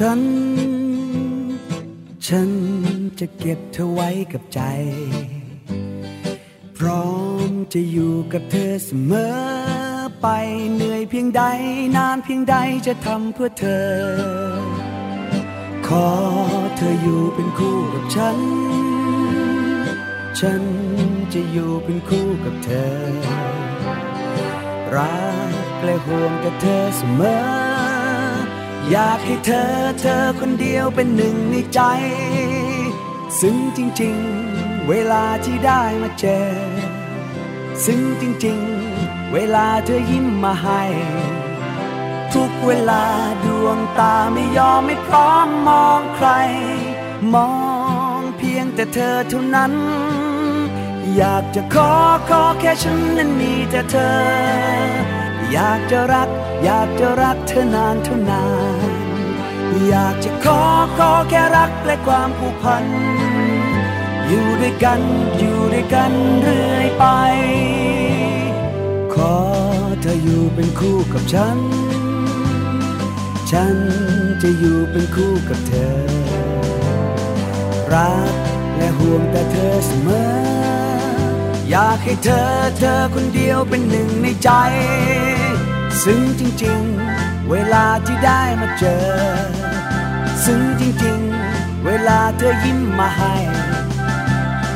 ฉัน ฉันจะเก็บเธอไว้กับใจ พร้อมจะอยู่กับเธอเสมอไปเหนื่อยเพียงใด นานเพียงใดจะทำเพื่อเธอ ขอเธออยู่เป็นคู่กับฉัน ฉันจะอยู่เป็นคู่กับเธอ รักและห่วงกับเธอเสมอ อยากให้เธอเธอคนเดียวเป็นหนึ่งในใจ ซึ่งจริง ๆ เวลาที่ได้มาเจอ ซึ่งจริง ๆ เวลาเธอยิ้มมาให้ ทุกเวลาดวงตาไม่ยอมไม่พร้อมมองใคร มองเพียงแต่เธอเท่านั้น อยากจะขอขอแค่ฉันนั้นมีแต่เธอ อยากจะรัก อยากจะรักเธอนานเท่านาน อยากจะขอขอแค่รักและความผูกพัน อยู่ด้วยกันอยู่ด้วยกันเรื่อยไป ขอเธออยู่เป็นคู่กับฉัน ฉันจะอยู่เป็นคู่กับเธอ รักและห่วงแต่เธอเสมอ อยากให้เธอเธอคนเดียวเป็นหนึ่งในใจ ซึ่งจริง ๆ เวลาที่ได้มาเจอ ซึ่งจริง ๆ เวลาเธอยิ้มมาให้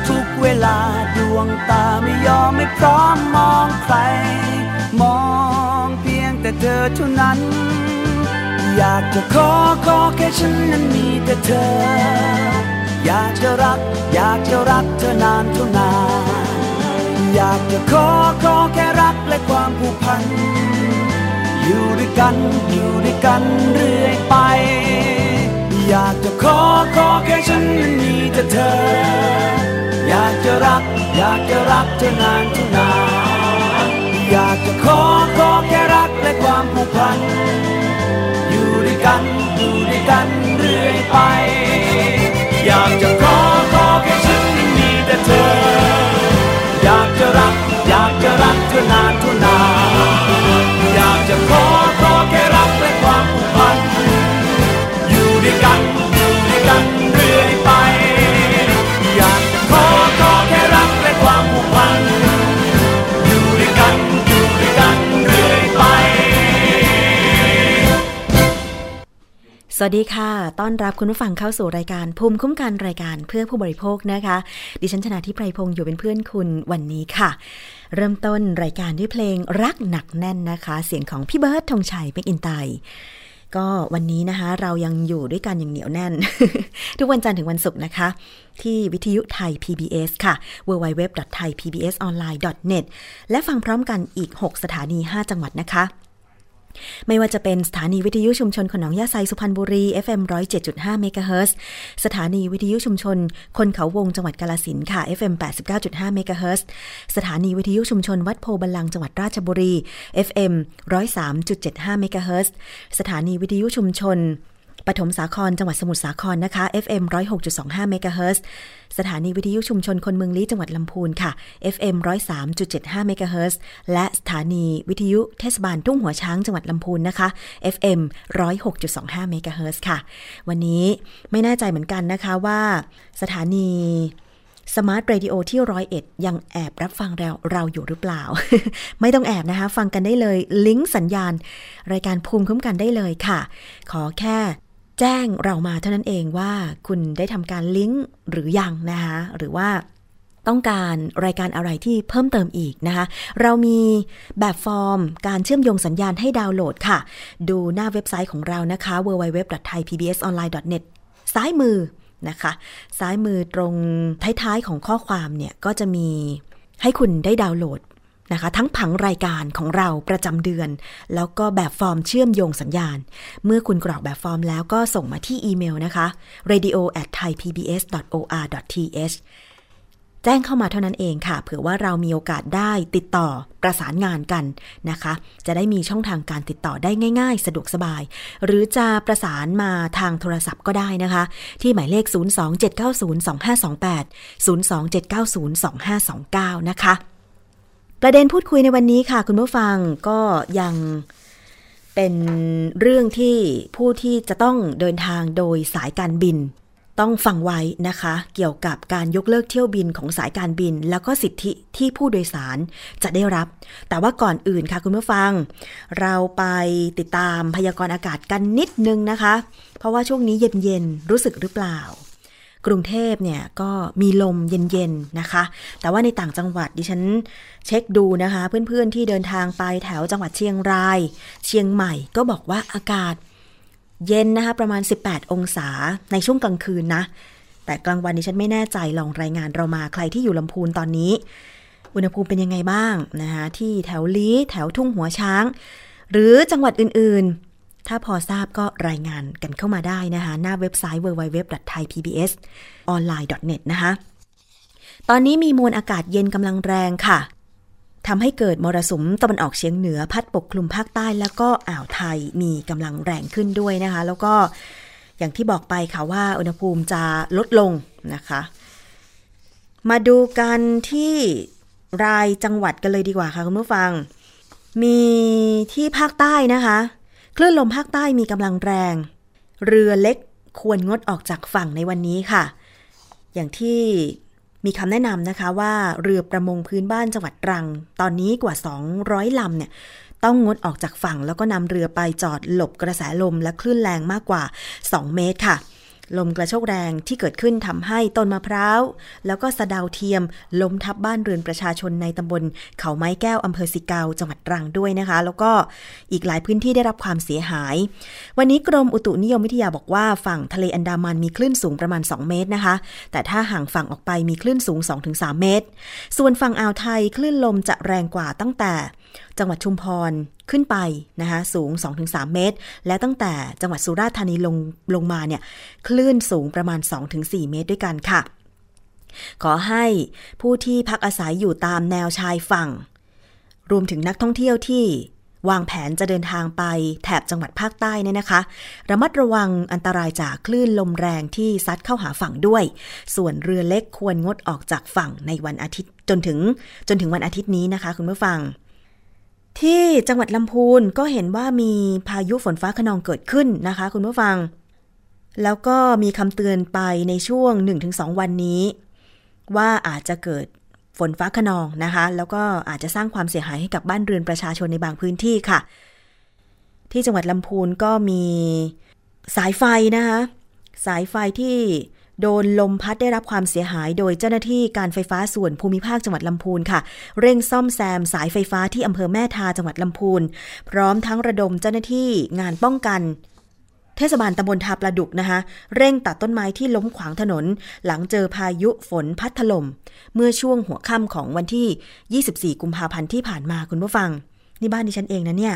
ทุกเวลาดวงตาไม่ยอมไม่พร้อมมองใคร มองเพียงแต่เธอเท่านั้น อยากจะขอขอแค่ฉันนั้นมีแต่เธอ อยากจะรัก อยากจะรักเธอนานเท่านานอยากจะขอขอแค่รักและความผูกพัน อยู่ด้วยกันอยู่ด้วยกันเรื่อยไป อยากจะขอขอแค่ฉันมันมีแต่เธอ อยากจะรัก อยากจะรักเธอนานเท่านานอยากจะขอขอแค่รักและความผูกพัน อยู่ด้วยกันอยู่ด้วยกันเรื่อยไป อยากจะขอขอแค่ฉันมันมีแต่เธอ อยากจะรัก อยากจะรักเธอนานเท่านาน อย วัสดีค่ะ ต้อนรับคุณผู้ฟังเข้าสู่รายการภูมิคุ้มกันรายการเพื่อผู้บริโภคนะคะ ดิฉันชนะทิพไพรพงศ์อยู่เป็นเพื่อนคุณวันนี้ค่ะ เริ่มต้นรายการด้วยเพลงรักหนักแน่นนะคะ เสียงของพี่เบิร์ดธงชัยเป็กอินไตก็วันนี้นะคะ เรายังอยู่ด้วยกันอย่างเหนียวแน่น ทุกวันจันทร์ถึงวันศุกร์นะคะ ที่วิทยุไทย PBS ค่ะ www.thaipbsonline.net และฟังพร้อมกันอีก 6 สถานี 5 จังหวัดนะคะ ไม่ว่าจะเป็นสถานีวิทยุชุมชนหนองหญ้าไซสุพรรณบุรี FM 107.5เมกะเฮิรตซ์สถานีวิทยุชุมชน คนเขาวงจังหวัดกาฬสินธุ์ค่ะ FM 89.5เมกะเฮิรตซ์สถานีวิทยุชุมชนวัดโพธิ์บัลลังก์จังหวัดราชบุรี FM 103.75เมกะเฮิรตซ์สถานีวิทยุชุมชน ปฐมสาครจังหวัดสมุทรสาครนะคะ FM 106.25เมกะเฮิรตซ์สถานีวิทยุชุมชนคนเมืองลี้จังหวัดลำพูนค่ะ FM 103.75เมกะเฮิรตซ์และสถานีวิทยุเทศบาลทุ่งหัวช้างจังหวัดลำพูนนะคะ FM 106.25เมกะเฮิรตซ์ค่ะ วันนี้ไม่แน่ใจเหมือนกันนะคะว่าสถานี Smart Radio ที่ร้อยเอ็ดยังแอบรับฟังเราเราอยู่หรือเปล่า ไม่ต้องแอบนะคะ ฟังกันได้เลย ลิงก์สัญญาณ รายการภูมิคุ้มกันได้เลยค่ะ ขอแค่ แจ้งเรามาเท่านั้นเองว่าคุณได้ทำการลิงก์หรือยังนะคะหรือว่าต้องการรายการอะไรที่เพิ่มเติมอีกนะคะ เรามีแบบฟอร์มการเชื่อมโยงสัญญาณให้ดาวน์โหลดค่ะ ดูหน้าเว็บไซต์ของเรานะคะ www.thaipbsonline.net ซ้ายมือนะคะ ซ้ายมือตรงท้ายๆของข้อความเนี่ย ก็จะมีให้คุณได้ดาวน์โหลด นะคะ ทั้งผังรายการของเราประจำเดือน แล้วก็แบบฟอร์มเชื่อมโยงสัญญาณ เมื่อคุณกรอกแบบฟอร์มแล้วก็ส่งมาที่อีเมลนะคะ radio at thaipbs.or.th แจ้งเข้ามาเท่านั้นเองค่ะ เผื่อว่าเรามีโอกาสได้ติดต่อประสานงานกันนะคะ จะได้มีช่องทางการติดต่อได้ง่าย ๆ สะดวกสบาย หรือจะประสานมาทางโทรศัพท์ก็ได้นะคะ ที่หมายเลข 027902528 027902529 นะคะ ประเด็นพูดคุยในวันนี้ค่ะ คุณผู้ฟังก็ยังเป็นเรื่องที่ผู้ที่จะต้องเดินทางโดยสายการบิน ต้องฟังไว้นะคะ เกี่ยวกับการยกเลิกเที่ยวบินของสายการบิน แล้วก็สิทธิที่ผู้โดยสารจะได้รับ แต่ว่าก่อนอื่นค่ะคุณผู้ฟัง เราไปติดตามพยากรณ์อากาศกันนิดนึงนะคะ เพราะว่าช่วงนี้เย็นๆรู้สึกหรือเปล่า กรุงเทพเนี่ยก็มีลมเย็นๆนะคะ แต่ว่าในต่างจังหวัดดิฉันเช็คดูนะคะ เพื่อนๆที่เดินทางไปแถวจังหวัดเชียงราย เชียงใหม่ก็บอกว่าอากาศเย็นนะคะประมาณ 18 องศาในช่วงกลางคืนนะ แต่กลางวันดิฉันไม่แน่ใจลองรายงานเรามาใครที่อยู่ลำพูนตอนนี้ อุณหภูมิเป็นยังไงบ้างนะคะที่แถวลี้แถวทุ่งหัวช้าง หรือจังหวัดอื่นๆ ถ้าพอทราบก็รายงานกันเข้ามาได้นะคะ หน้าเว็บไซต์ www.thaipbsonline.net นะคะ ตอนนี้มีมวลอากาศเย็นกำลังแรงค่ะทำให้เกิดมรสุมตะวันออกเฉียงเหนือพัดปกคลุมภาคใต้แล้วก็อ่าวไทยมีกำลังแรงขึ้นด้วยนะคะ แล้วก็อย่างที่บอกไปค่ะว่าอุณหภูมิจะลดลงนะคะ มาดูกันที่รายจังหวัดกันเลยดีกว่าค่ะคุณผู้ฟัง มีที่ภาคใต้นะคะ คลื่นลมภาคใต้มีกำลังแรง เรือเล็กควรงดออกจากฝั่งในวันนี้ค่ะ อย่างที่มีคำแนะนำนะคะว่าเรือประมงพื้นบ้านจังหวัดตรัง ตอนนี้กว่า 200ลำเนี่ยต้องงดออกจากฝั่งแล้วก็นำเรือไปจอดหลบกระแสลมและคลื่นแรงมากกว่า 2 เมตรค่ะ ลมกระโชกแรงที่เกิดขึ้นทำให้ต้นมะพร้าว แล้วก็สะดาวเทียมล้มทับบ้านเรือนประชาชนในตำบลเขาไม้แก้วอำเภอสิเกาจังหวัดตรังด้วยนะคะ แล้วก็อีกหลายพื้นที่ได้รับความเสียหาย วันนี้กรมอุตุนิยมวิทยาบอกว่าฝั่งทะเลอันดามันมีคลื่นสูงประมาณ 2 เมตรนะคะ แต่ถ้าห่างฝั่งออกไปมีคลื่นสูง 2-3 เมตร ส่วนฝั่งอ่าวไทยคลื่นลมจะแรงกว่าตั้งแต่ จังหวัดชุมพรขึ้นไปนะคะสูง 2-3 เมตร และตั้งแต่จังหวัดสุราษฎร์ธานีลงลงมาเนี่ยคลื่นสูงประมาณ 2-4 เมตรด้วยกันค่ะ ขอให้ผู้ที่พักอาศัยอยู่ตามแนวชายฝั่ง รวมถึงนักท่องเที่ยวที่วางแผนจะเดินทางไปแถบจังหวัดภาคใต้เนี่ยนะคะ ระมัดระวังอันตรายจากคลื่นลมแรงที่ซัดเข้าหาฝั่งด้วย ส่วนเรือเล็กควรงดออกจากฝั่งในวันอาทิตย์จนถึงจนถึงวันอาทิตย์นี้นะคะ คุณผู้ฟัง ที่จังหวัดลำพูนก็เห็นว่ามีพายุฝนฟ้าขนองเกิดขึ้นนะคะ คุณผู้ฟัง แล้วก็มีคำเตือนไปในช่วง 1-2 วันนี้ ว่าอาจจะเกิดฝนฟ้าขนองนะคะ แล้วก็อาจจะสร้างความเสียหายให้กับบ้านเรือนประชาชนในบางพื้นที่ค่ะ ที่จังหวัดลำพูนก็มีสายไฟนะคะ สายไฟที่ โดนลมพัดได้รับความเสียหาย โดยเจ้าหน้าที่การไฟฟ้าส่วนภูมิภาคจังหวัดลำพูนค่ะ เร่งซ่อมแซมสายไฟฟ้าที่อำเภอแม่ทาจังหวัดลำพูน พร้อมทั้งระดมเจ้าหน้าที่งานป้องกันเทศบาลตำบลทาปลาดุกนะคะ เร่งตัดต้นไม้ที่ล้มขวางถนน หลังเจอพายุฝนพัดถล่มเมื่อช่วงหัวค่ำของวันที่ 24 กุมภาพันธ์ที่ผ่านมาคุณผู้ฟัง นี่บ้านดิฉันเองนะเนี่ย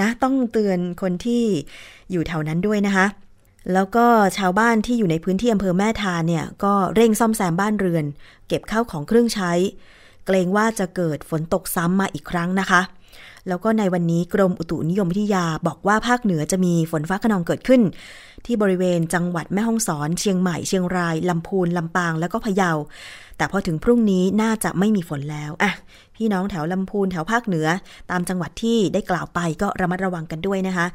นะต้องเตือนคนที่อยู่แถวนั้นด้วยนะคะ แล้วก็ชาวบ้านที่อยู่ในพื้นที่อำเภอแม่ทาเนี่ย ก็เร่งซ่อมแซมบ้านเรือน เก็บข้าวของเครื่องใช้ เกรงว่าจะเกิดฝนตกซ้ำมาอีกครั้งนะคะ แล้วก็ในวันนี้กรมอุตุนิยมวิทยาบอกว่าภาคเหนือจะมีฝนฟ้าขนองเกิดขึ้น ที่บริเวณจังหวัดแม่ฮ่องสอน เชียงใหม่เชียงรายลำพูนลำปาง แล้วก็พะเยา แต่พอถึงพรุ่งนี้น่าจะไม่มีฝนแล้วอะพี่น้องแถวลำพูนแถวภาคเหนือ ตามจังหวัดที่ได้กล่าวไปก็ระมัดระวังกันด้วยนะคะ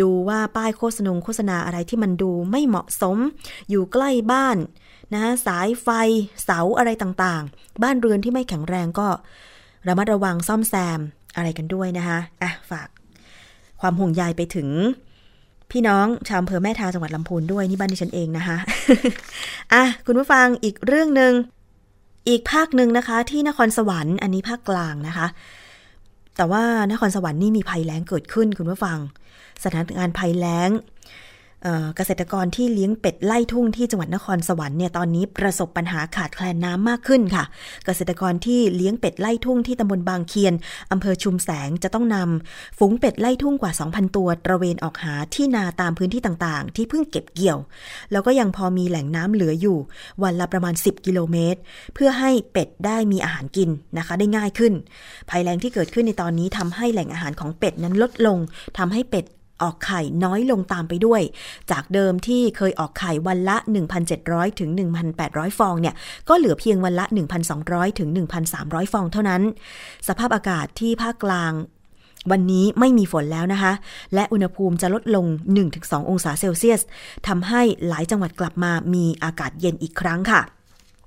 ดูว่าป้ายโฆษณงโฆษณาอะไรที่มันดูไม่เหมาะสม อยู่ใกล้บ้านนะสายไฟเสาอะไรต่างๆ บ้านเรือนที่ไม่แข็งแรงก็ระมัดระวังซ่อมแซมอะไรกันด้วยนะคะอะฝาก ความห่วงใยไปถึง พี่น้องชาวอำเภอแม่ทาจังหวัดลำพูนด้วยนี่บ้านดิฉันเองนะคะอะคุณผู้ฟังอีกเรื่องหนึ่ง อีกภาคหนึ่งนะคะ ที่นครสวรรค์อันนี้ภาคกลางนะคะ แต่ว่านครสวรรค์นี่มีภัยแล้งเกิดขึ้นคุณผู้ฟัง สถานการณ์ภัยแล้ง เกษตรกรที่เลี้ยงเป็ดไล่ทุ่งที่จังหวัดนครสวรรค์เนี่ยตอนนี้ประสบปัญหาขาดแคลนน้ำมากขึ้นค่ะ เกษตรกรที่เลี้ยงเป็ดไล่ทุ่งที่ตำบลบางเคียนอำเภอชุมแสงจะต้องนำฝูงเป็ดไล่ทุ่งกว่า 2,000 ตัว ตระเวนออกหาที่นาตามพื้นที่ต่างๆ ที่เพิ่งเก็บเกี่ยว แล้วก็ยังพอมีแหล่งน้ำเหลืออยู่ วันละประมาณ 10 กิโลเมตร เพื่อให้เป็ดได้มีอาหารกินนะคะ ได้ง่ายขึ้น ภัยแล้งที่เกิดขึ้นในตอนนี้ทำให้แหล่งอาหารของเป็ดนั้นลดลงทำให้เป็ด ออกไข่น้อยลงตามไปด้วย จากเดิมที่เคยออกไข่วันละ 1,700 ถึง 1,800 ฟองเนี่ย ก็เหลือเพียงวันละ 1,200 ถึง 1,300 ฟองเท่านั้น สภาพอากาศที่ภาคกลางวันนี้ไม่มีฝนแล้วนะคะ และอุณหภูมิจะลดลง 1-2 องศาเซลเซียสทำให้หลายจังหวัดกลับมามีอากาศเย็นอีกครั้งค่ะ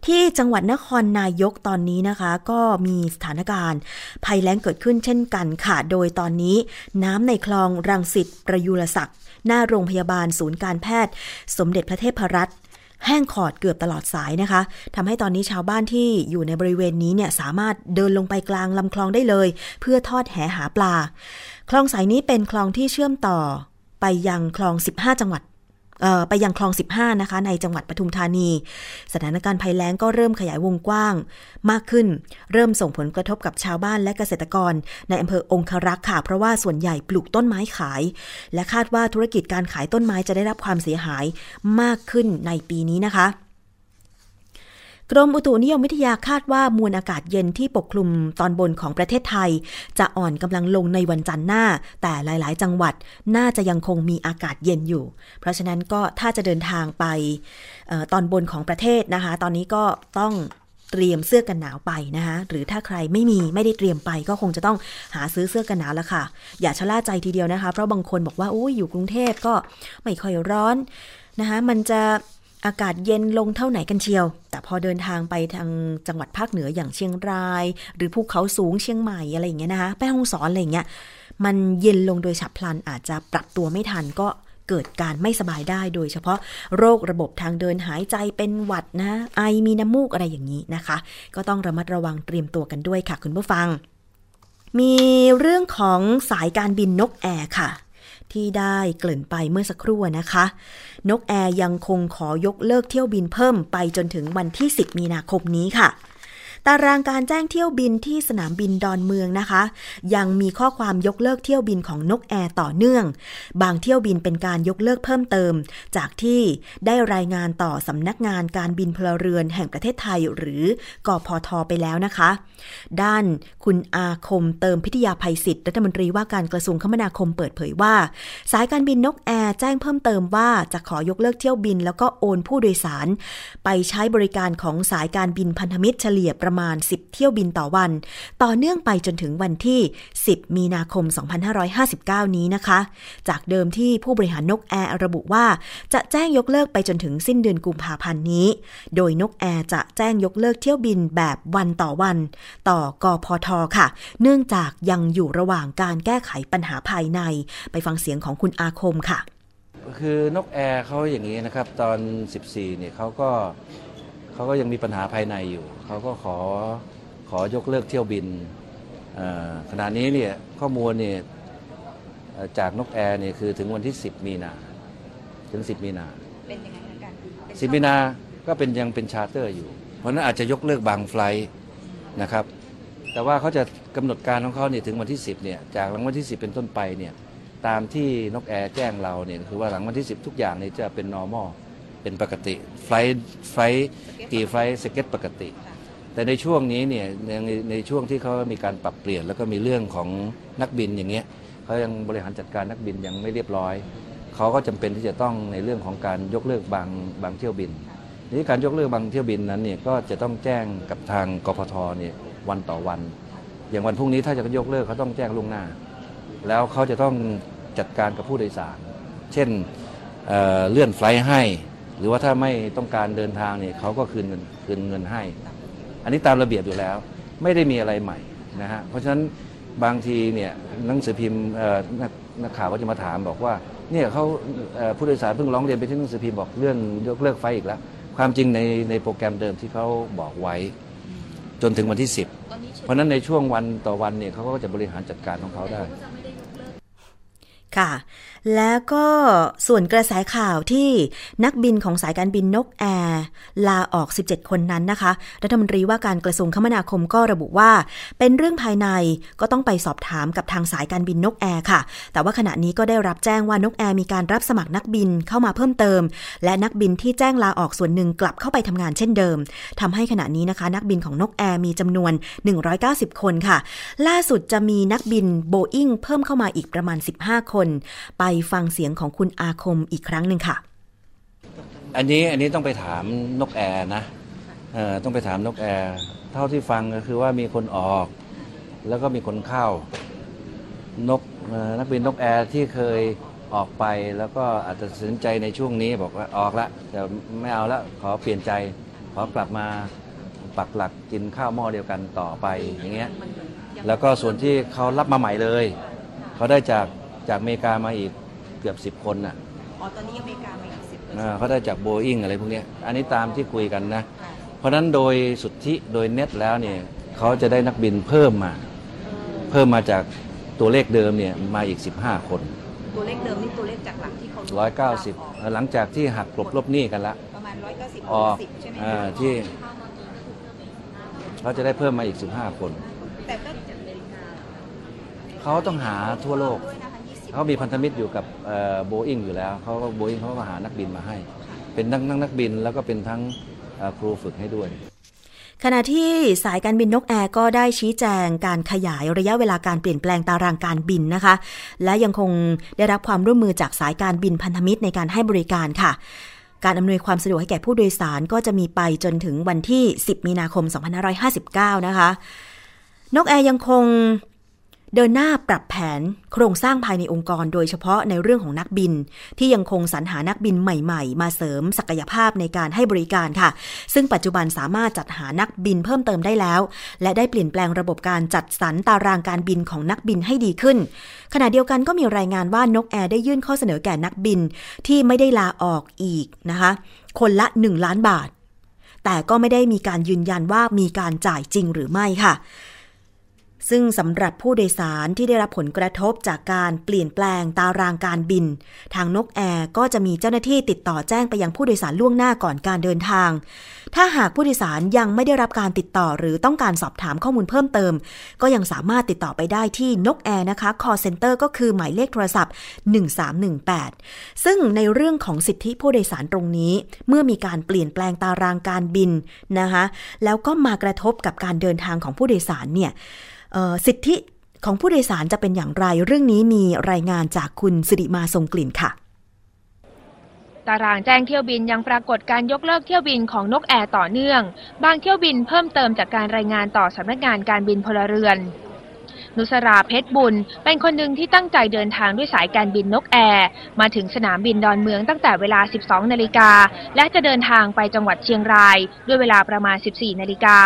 ที่จังหวัดนครนายกตอนนี้นะคะ ก็มีสถานการณ์ ภัยแล้งเกิดขึ้นเช่นกันค่ะ โดยตอนนี้ น้ำในคลองรังสิตประยุรศักดิ์หน้าโรงพยาบาลศูนย์การแพทย์ สมเด็จพระเทพรัตน์แห้งขอดเกือบตลอดสายนะคะทำให้ตอนนี้ชาวบ้านที่อยู่ในบริเวณนี้เนี่ยสามารถเดินลงไปกลางลำคลองได้เลย เพื่อทอดแหหาปลา คลองสายนี้เป็นคลองที่เชื่อมต่อไปยังคลอง 15 จังหวัด ไปยังคลอง 15 นะคะ ในจังหวัดปทุมธานี สถานการณ์ภัยแล้งก็เริ่มขยายวงกว้างมากขึ้น เริ่มส่งผลกระทบกับชาวบ้านและเกษตรกร ในอำเภอองครักษ์ค่ะ เพราะว่าส่วนใหญ่ปลูกต้นไม้ขาย และคาดว่าธุรกิจการขายต้นไม้จะได้รับความเสียหายมากขึ้นในปีนี้นะคะ กรมอุตุนิยมวิทยาคาดว่ามวลอากาศเย็นที่ปกคลุมตอนบนของประเทศไทย จะอ่อนกำลังลงในวันจันทร์หน้า แต่หลาย ๆ จังหวัดน่าจะยังคงมีอากาศเย็นอยู่ เพราะฉะนั้นก็ถ้าจะเดินทางไปออตอนบนของประเทศนะคะ ตอนนี้ก็ต้องเตรียมเสื้อกันหนาวไปนะคะหรือถ้าใครไม่มีไม่ได้เตรียมไป ก็คงจะต้องหาซื้อเสื้อกันหนาวแล้วค่ะ อย่าชะล่าใจทีเดียวนะคะ เพราะบางคนบอกว่าโอ้ยอยู่กรุงเทพก็ไม่ค่อยร้อนนะคะมันจะ อากาศเย็นลงเท่าไหนกันเชียว แต่พอเดินทางไปทางจังหวัดภาคเหนืออย่างเชียงราย หรือภูเขาสูงเชียงใหม่อะไรอย่างเงี้ยนะคะไปห้องสอนอะไรอย่างเงี้ยมันเย็นลงโดยฉับพลันอาจจะปรับตัวไม่ทันก็เกิดการไม่สบายได้โดยเฉพาะโรคระบบทางเดินหายใจเป็นหวัดนะ ไอมีน้ำมูกอะไรอย่างนี้นะคะ ก็ต้องระมัดระวังเตรียมตัวกันด้วยค่ะ คุณผู้ฟัง มีเรื่องของสายการบินนกแอร์ค่ะ ที่ได้เกริ่นไปเมื่อสักครู่นะคะ นกแอร์ยังคงขอยกเลิกเที่ยวบินเพิ่มไปจนถึงวันที่ 10 มีนาคมนี้ค่ะ ตารางการแจ้งเที่ยวบินที่สนามบินดอนเมืองนะคะ ยังมีข้อความยกเลิกเที่ยวบินของนกแอร์ต่อเนื่อง บางเที่ยวบินเป็นการยกเลิกเพิ่มเติม จากที่ได้รายงานต่อสำนักงานการบินพลเรือนแห่งประเทศไทยหรือกอพทไปแล้วนะคะ ด้านคุณอาคมเติมพิทยาภัยศิษย์รัฐมนตรีว่าการกระทรวงคมนาคมเปิดเผยว่า สายการบินนกแอร์แจ้งเพิ่มเติมว่าจะขอยกเลิกเที่ยวบิน แล้วก็โอนผู้โดยสาร ไปใช้บริการของสายการบินพันธมิตรเฉลี่ยประมาณ 10 เที่ยวบินต่อวัน ต่อเนื่องไปจนถึงวันที่ 10 มีนาคม 2559 นี้นะคะ จากเดิมที่ผู้บริหารนกแอร์ระบุว่า จะแจ้งยกเลิกไปจนถึงสิ้นเดือนกุมภาพันธ์นี้ โดยนกแอร์จะแจ้งยกเลิกเที่ยวบินแบบวันต่อวัน ต่อกอพทค่ะ เนื่องจากยังอยู่ระหว่างการแก้ไขปัญหาภายใน ไปฟังเสียงของคุณอาคมค่ะ คือนกแอร์เขาอย่างนี้นะครับ ตอน 14เนี่ยเขาก็เขาก็ยังมีปัญหาภายในอยู่ เขาก็ขอขอยกเลิกเที่ยวบินขณะนี้เนี่ยข้อมูลเนี่ยจากนกแอร์เนี่ยคือถึงวันที่ 10 มีนาถึง 10 มีนาเป็นยังไงกันสิมีนาก็เป็นยังเป็นชาร์เตอร์อยู่ เพราะนั้นอาจจะยกเลิกบางไฟล์นะครับ แต่ว่าเขาจะกำหนดการของเขาเนี่ยถึงวันที่ 10เนี่ยจากหลังวันที่ 10 เป็นต้นไปเนี่ยตามที่นกแอร์แจ้งเราเนี่ยคือว่าหลังวันที่ 10 ทุกอย่างเนี่ยจะเป็น normal เป็นปกติไฟล์ไฟกี่ไฟล์สเก็ตปกติ แต่ในช่วงนี้เนี่ยในในช่วงที่เขามีการปรับเปลี่ยน แล้วก็มีเรื่องของนักบินอย่างเงี้ยเขายังบริหารจัดการนักบินยังไม่เรียบร้อยเขาก็จำเป็นที่จะต้องในเรื่องของการยกเลิกบางบางเที่ยวบินนี้การยกเลิกบางเที่ยวบินนั้นเนี่ยก็จะต้องแจ้งกับทางกพทเนี่ย วันต่อวัน อย่างวันพรุ่งนี้ถ้าจะยกเลิกเขาต้องแจ้งล่วงหน้า แล้วเขาจะต้องจัดการกับผู้โดยสาร เช่นเเลื่อนไฟล์ให้ หรือว่าถ้าไม่ต้องการเดินทางเนี่ยเขาก็คืนเงินคืนเงินให้ อันนี้ตามระเบียบอยู่แล้ว ไม่ได้มีอะไรใหม่นะฮะเพราะฉะนั้นบางทีเนี่ยหนังสือพิมพ์นักข่าวก็จะมาถามบอกว่าเนี่ยเขาผู้โดยสารเพิ่งร้องเรียนไปที่หนังสือพิมพ์บอกเลื่อนยกเลิกไฟอีกแล้ว ความจริงในในโปรแกรมเดิมที่เขาบอกไว้ จนถึงวันที่ 10 เพราะนั้นในช่วงวันต่อวันเนี่ยเขาก็จะบริหารจัดการของเขาได้ ค่ะ แล้วก็ส่วนกระแสข่าวที่นักบินของสายการบินนกแอร์ลาออก 17 คนนั้นนะคะ รัฐมนตรีว่าการกระทรวงคมนาคมก็ระบุว่า เป็นเรื่องภายในก็ต้องไปสอบถามกับทางสายการบินนกแอร์ค่ะ แต่ว่าขณะนี้ก็ได้รับแจ้งว่านกแอร์มีการรับสมัครนักบินเข้ามาเพิ่มเติม และนักบินที่แจ้งลาออกส่วนหนึ่งกลับเข้าไปทำงานเช่นเดิมทำให้ขณะนี้นะคะ นักบินของนกแอร์มีจำนวน 190 คนค่ะ ล่าสุดจะมีนักบินโบอิงเพิ่มเข้ามาอีกประมาณ 15 คนไปฟังเสียงของคุณอาคมอีกครั้งหนึ่งค่ะ อันนี้อันนี้ต้องไปถามนกแอร์นะเออต้องไปถามนกแอร์เท่าที่ฟังก็คือว่ามีคนออก แล้วก็มีคนเข้านกนักบินนกแอร์ที่เคยออกไปแล้วก็อาจจะตัดสินใจในช่วงนี้บอกว่าออกละแต่ไม่เอาละขอเปลี่ยนใจขอกลับมาปักหลักกินข้าวหม้อเดียวกันต่อไปอย่างเงี้ยแล้วก็ส่วนที่เขารับมาใหม่เลย เขาได้จาก จากอเมริกามาอีกเกือบสิบคนน่ะอ๋อตอนนี้อเมริกามาอีกสิบอ่าเขาได้จากโบอิงอะไรพวกเนี้ยอันนี้ตามที่คุยกันนะเพราะฉะนั้นโดยสุทธิโดยเน็ตแล้วเนี่ยเขาจะได้นักบินเพิ่มมา เพิ่มมาจากตัวเลขเดิมเนี่ยมาอีก 15 คน ตัวเลขเดิมนี่ตัวเลขจากหลังที่เขา190 หลังจากที่หักกลบลบหนี้กันละประมาณ190ออกอ่าที่เขาจะได้เพิ่มมาอีก 15 คน แต่ก็ เขาต้องหาทั่วโลก เขามีพันธมิตรอยู่กับโบอิงอยู่แล้วเขาโบอิงเขาก็หานักบินมาให้ เป็นทั้งนักบินแล้วก็เป็นทั้งครูฝึกให้ด้วยขณะที่สายการบินนกแอร์ก็ได้ชี้แจงการขยายระยะเวลาการเปลี่ยนแปลงตารางการบินนะคะ และยังคงได้รับความร่วมมือจากสายการบินพันธมิตรในการให้บริการค่ะ การอำนวยความสะดวกให้แก่ผู้โดยสารก็จะมีไปจนถึงวันที่ 10 มีนาคม 2559 นะคะ นกแอร์ยังคง เดินหน้าปรับแผนโครงสร้างภายในองค์กร โดยเฉพาะในเรื่องของนักบิน ที่ยังคงสรรหานักบินใหม่ๆ มาเสริมศักยภาพในการให้บริการค่ะ ซึ่งปัจจุบันสามารถจัดหานักบินเพิ่มเติมได้แล้ว และได้เปลี่ยนแปลงระบบการจัดสรรตารางการบินของนักบินให้ดีขึ้น ขณะเดียวกันก็มีรายงานว่านกแอร์ได้ยื่นข้อเสนอแก่นักบินที่ไม่ได้ลาออกอีกนะคะ คนละ 1 ล้านบาทแต่ก็ไม่ได้มีการยืนยันว่ามีการจ่ายจริงหรือไม่ค่ะ ซึ่งสำหรับผู้โดยสารที่ได้รับผลกระทบจากการเปลี่ยนแปลงตารางการบิน ทางนกแอร์ก็จะมีเจ้าหน้าที่ติดต่อแจ้งไปยังผู้โดยสารล่วงหน้าก่อนการเดินทาง ถ้าหากผู้โดยสารยังไม่ได้รับการติดต่อหรือต้องการสอบถามข้อมูลเพิ่มเติม ก็ยังสามารถติดต่อไปได้ที่นกแอร์นะคะ call center ก็คือหมายเลขโทรศัพท์ 1318 ซึ่งในเรื่องของสิทธิผู้โดยสารตรงนี้ เมื่อมีการเปลี่ยนแปลงตารางการบินนะคะแล้วก็มากระทบกับการเดินทางของผู้โดยสารเนี่ย สิทธิของผู้โดยสารจะเป็นอย่างไร เรื่องนี้มีรายงานจากคุณสิริมาทรงกลิ่นค่ะ ตารางแจ้งเที่ยวบินยังปรากฏการยกเลิกเที่ยวบินของนกแอร์ต่อเนื่อง บางเที่ยวบินเพิ่มเติมจากการรายงานต่อสำนักงานการบินพลเรือน นุสราเพชรบุญ เป็นคนหนึ่งที่ตั้งใจเดินทางด้วยสายการบินนกแอร์มาถึงสนามบินดอนเมืองตั้งแต่เวลา 12 นาฬิกา และจะเดินทางไปจังหวัดเชียงราย ด้วยเวลาประมาณ 14 นาฬิกา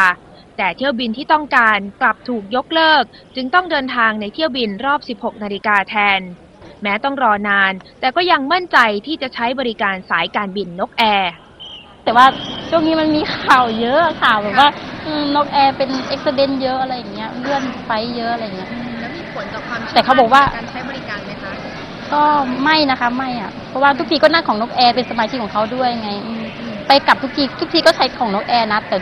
แต่เที่ยวบินที่ต้องการกลับถูกยกเลิก จึงต้องเดินทางในเที่ยวบินรอบ 16 นาฬิกาแทน แม้ต้องรอนาน แต่ก็ยังมั่นใจที่จะใช้บริการสายการบินนกแอร์ แต่ว่าช่วงนี้มันมีข่าวเยอะข่าวแบบว่าอืมนกแอร์เป็นอุบัติเหตุเยอะอะไรอย่างเงี้ยเลื่อน flight เยอะอะไรอย่างเงี้ย แล้วมีผลต่อความแต่เขาบอกว่า การใช้บริการไหมคะก็ไม่นะคะไม่อะเพราะว่าทุกทีก็นั่งของนกแอร์เป็นสมาชิกของเขาด้วยไงอืมไปกลับทุกทีทุกทีก็ใช้ของนกแอร์นะแต่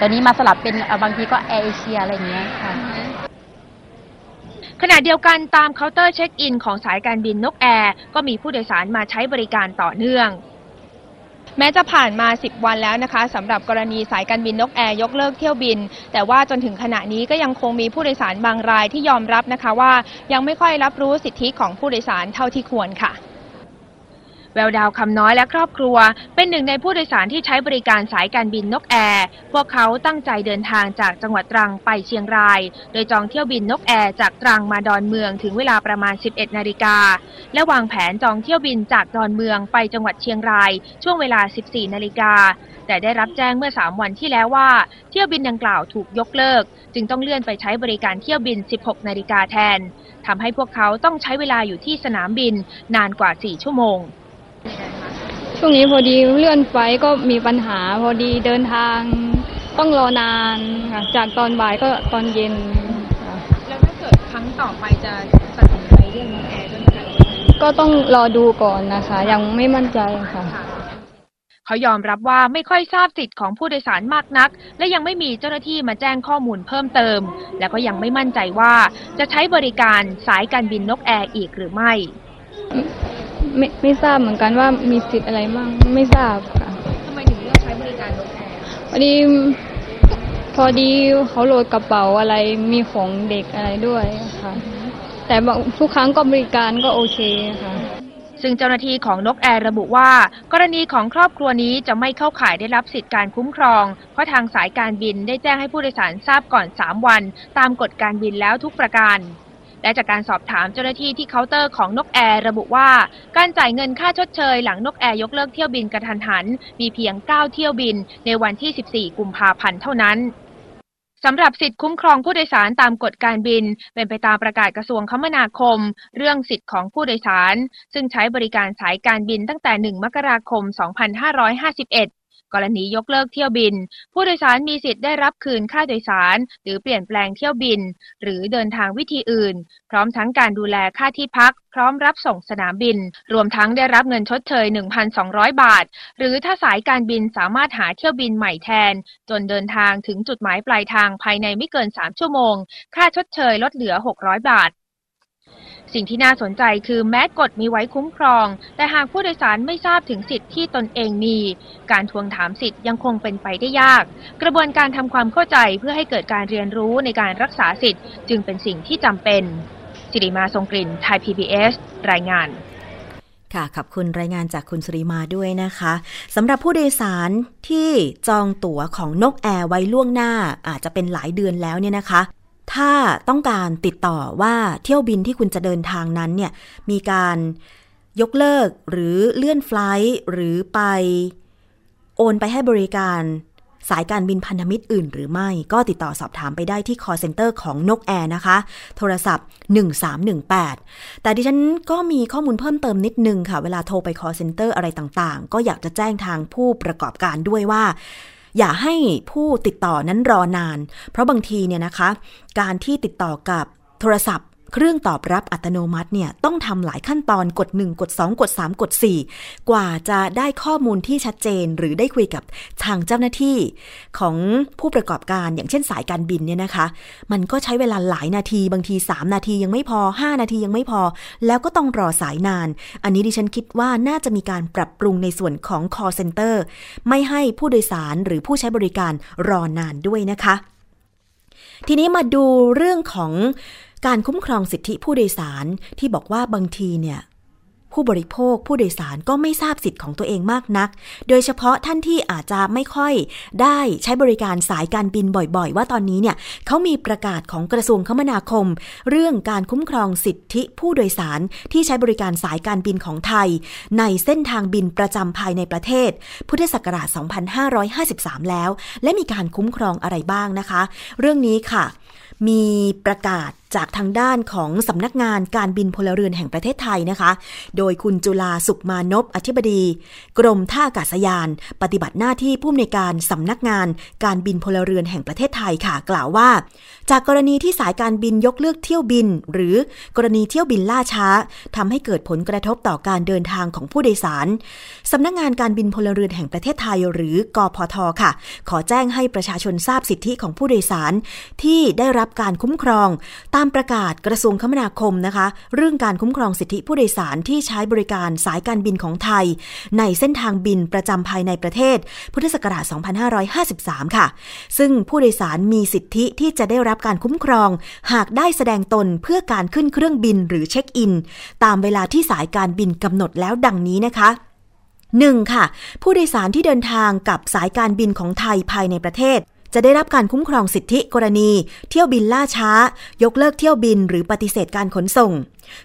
ตอนนี้มาสลับเป็นเอ่อบางทีก็แอร์เอเชียอะไรอย่างเงี้ยค่ะ ขณะเดียวกันตามเคาน์เตอร์เช็คอินของสายการบินนกแอร์ก็มีผู้โดยสารมาใช้บริการต่อเนื่อง แม้จะผ่านมา 10 วันแล้วนะคะสำหรับกรณีสายการบินนกแอร์ยกเลิกเที่ยวบิน แต่ว่าจนถึงขณะนี้ก็ยังคงมีผู้โดยสารบางรายที่ยอมรับนะคะว่ายังไม่ค่อยรับรู้สิทธิของผู้โดยสารเท่าที่ควรค่ะ แววดาวคำน้อยและครอบครัว เป็นหนึ่งในผู้โดยสารที่ใช้บริการสายการบินนกแอร์ พวกเขาตั้งใจเดินทางจากจังหวัดตรังไปเชียงราย โดยจองเที่ยวบินนกแอร์จากตรังมาดอนเมืองถึงเวลาประมาณ 11 นาฬิกา และวางแผนจองเที่ยวบินจากดอนเมืองไปจังหวัดเชียงราย ช่วงเวลา 14 นาฬิกา แต่ได้รับแจ้งเมื่อ 3 วันที่แล้วว่า เที่ยวบินดังกล่าวถูกยกเลิก จึงต้องเลื่อนไปใช้บริการเที่ยวบิน 16 นาฬิกาแทนทำให้พวกเขาต้องใช้เวลาอยู่ที่สนามบินนานกว่า 4 ชั่วโมง ช่วงนี้พอดีเลื่อนไฟก็มีปัญหา พอดีเดินทางต้องรอนานค่ะจากตอนบ่ายก็ตอนเย็น แล้วถ้าเกิดครั้งต่อไปจะตัดสินใจเรื่องนกแอร์ด้วยไหมก็ต้องรอดูก่อนนะคะ ยังไม่มั่นใจค่ะเขายอมรับว่าไม่ค่อยทราบสิทธิ์ของผู้โดยสารมากนัก และยังไม่มีเจ้าหน้าที่มาแจ้งข้อมูลเพิ่มเติม และก็ยังไม่มั่นใจว่าจะใช้บริการสายการบินนกแอร์อีกหรือไม่ ไม่ไม่ทราบเหมือนกันว่ามีสิทธิ์อะไรมั่งไม่ทราบค่ะทำไมถึงเลือกใช้บริการนกแอร์พอดีพอดีเขาโหลดกระเป๋าอะไรมีของเด็กอะไรด้วยค่ะ แต่บางทุกครั้งก็บริการก็โอเคค่ะซึ่งเจ้าหน้าที่ของนกแอร์ระบุว่า กรณีของครอบครัวนี้จะไม่เข้าข่ายได้รับสิทธิการคุ้มครอง เพราะทางสายการบินได้แจ้งให้ผู้โดยสารทราบก่อน 3 วัน ตามกฎการบินแล้วทุกประการ และจากการสอบถามเจ้าหน้าที่ที่เคาน์เตอร์ของนกแอร์ระบุว่า การจ่ายเงินค่าชดเชยหลังนกแอร์ยกเลิกเที่ยวบินกระทันหัน มีเพียง 9 เที่ยวบิน ในวันที่ 14 กุมภาพันธ์เท่านั้นสำหรับสิทธิคุ้มครองผู้โดยสารตามกฎการบิน เป็นไปตามประกาศกระทรวงคมนาคม เรื่องสิทธิของผู้โดยสาร ซึ่งใช้บริการสายการบินตั้งแต่ 1 มกราคม 2551 กรณียกเลิกเที่ยวบิน ผู้โดยสารมีสิทธิ์ได้รับคืนค่าโดยสาร หรือเปลี่ยนแปลงเที่ยวบิน หรือเดินทางวิธีอื่น พร้อมทั้งการดูแลค่าที่พัก พร้อมรับส่งสนามบิน รวมทั้งได้รับเงินชดเชย 1,200 บาท หรือถ้าสายการบินสามารถหาเที่ยวบินใหม่แทน จนเดินทางถึงจุดหมายปลายทางภายในไม่เกิน 3 ชั่วโมง ค่าชดเชยลดเหลือ 600 บาท สิ่งที่น่าสนใจคือแม้กฎมีไว้คุ้มครอง แต่หากผู้โดยสารไม่ทราบถึงสิทธิ์ที่ตนเองมี การทวงถามสิทธิ์ยังคงเป็นไปได้ยาก กระบวนการทำความเข้าใจเพื่อให้เกิดการเรียนรู้ในการรักษาสิทธิ์ จึงเป็นสิ่งที่จำเป็นสิริมาทรงกลิ่นไทย PBS รายงาน ค่ะ ขอบคุณรายงานจากคุณสุริมาด้วยนะคะสำหรับผู้โดยสารที่จองตั๋วของนกแอร์ไว้ล่วงหน้าอาจจะเป็นหลายเดือนแล้วเนี่ยนะคะ ถ้าต้องการติดต่อว่าเที่ยวบินที่คุณจะเดินทางนั้นเนี่ยมีการยกเลิกหรือเลื่อนไฟล์หรือไปโอนไปให้บริการสายการบินพันธมิตรอื่นหรือไม่ก็ติดต่อสอบถามไปได้ที่ call center ของนกแอร์นะคะ โทรศัพท์ 1318 แต่ดิฉันก็มีข้อมูลเพิ่มเติมนิดนึงค่ะ เวลาโทรไป call center อะไรต่างๆ ก็อยากจะแจ้งทางผู้ประกอบการด้วยว่า อย่าให้ผู้ติดต่อนั้นรอนาน เพราะบางทีเนี่ยนะคะ การที่ติดต่อกับโทรศัพท์ เครื่องตอบรับอัตโนมัติเนี่ยต้องทำหลายขั้นตอนกด 1 กด 2 กด 3 กด 4 กว่าจะได้ข้อมูลที่ชัดเจน หรือได้คุยกับทางเจ้าหน้าที่ของผู้ประกอบการอย่างเช่นสายการบินเนี่ยนะคะ มันก็ใช้เวลาหลายนาทีบางที 3 นาทียังไม่พอ 5 นาทียังไม่พอ แล้วก็ต้องรอสายนาน อันนี้ดิฉันคิดว่าน่าจะมีการปรับปรุงในส่วนของ call center ไม่ให้ผู้โดยสารหรือผู้ใช้บริการรอนานด้วยนะคะ ทีนี้มาดูเรื่องของ การคุ้มครองสิทธิผู้โดยสารที่บอกว่าบางทีเนี่ยผู้บริโภคผู้โดยสารก็ไม่ทราบสิทธิ์ของตัวเองมากนัก โดยเฉพาะท่านที่อาจจะไม่ค่อยได้ใช้บริการสายการบินบ่อยๆ ว่าตอนนี้เนี่ยเขามีประกาศของกระทรวงคมนาคม เรื่องการคุ้มครองสิทธิผู้โดยสารที่ใช้บริการสายการบินของไทย ในเส้นทางบินประจำภายในประเทศ พุทธศักราช 2553 แล้ว และมีการคุ้มครองอะไรบ้างนะคะ เรื่องนี้ค่ะ มีประกาศ จากทางด้านของสำนักงานการบินพลเรือนแห่งประเทศไทยนะคะ โดยคุณจุลาสุขมานพอธิบดี กรมท่าอากาศยาน ปฏิบัติหน้าที่ผู้อำนวยการสำนักงานการบินพลเรือนแห่งประเทศไทยค่ะ กล่าวว่า จากกรณีที่สายการบินยกเลิกเที่ยวบิน หรือกรณีเที่ยวบินล่าช้าทำให้เกิดผลกระทบต่อการเดินทางของผู้โดยสารสำนักงานการบินพลเรือนแห่งประเทศไทย หรือกพทค่ะ ขอแจ้งให้ประชาชนทราบสิทธิของผู้โดยสาร ที่ได้รับการคุ้มครองตามประกาศกระทรวงคมนาคมนะคะ เรื่องการคุ้มครองสิทธิผู้โดยสารที่ใช้บริการสายการบินของไทย ในเส้นทางบินประจำภายในประเทศ พุทธศักราช 2553 ค่ะ ซึ่งผู้โดยสารมีสิทธิที่จะได้รับการคุ้มครอง หากได้แสดงตนเพื่อการขึ้นเครื่องบินหรือเช็คอิน ตามเวลาที่สายการบินกำหนดแล้วดังนี้นะคะ 1. ค่ะ ผู้โดยสารที่เดินทางกับสายการบินของไทยภายในประเทศ จะได้รับการคุ้มครองสิทธิกรณี เที่ยวบินล่าช้า ยกเลิกเที่ยวบินหรือปฏิเสธการขนส่ง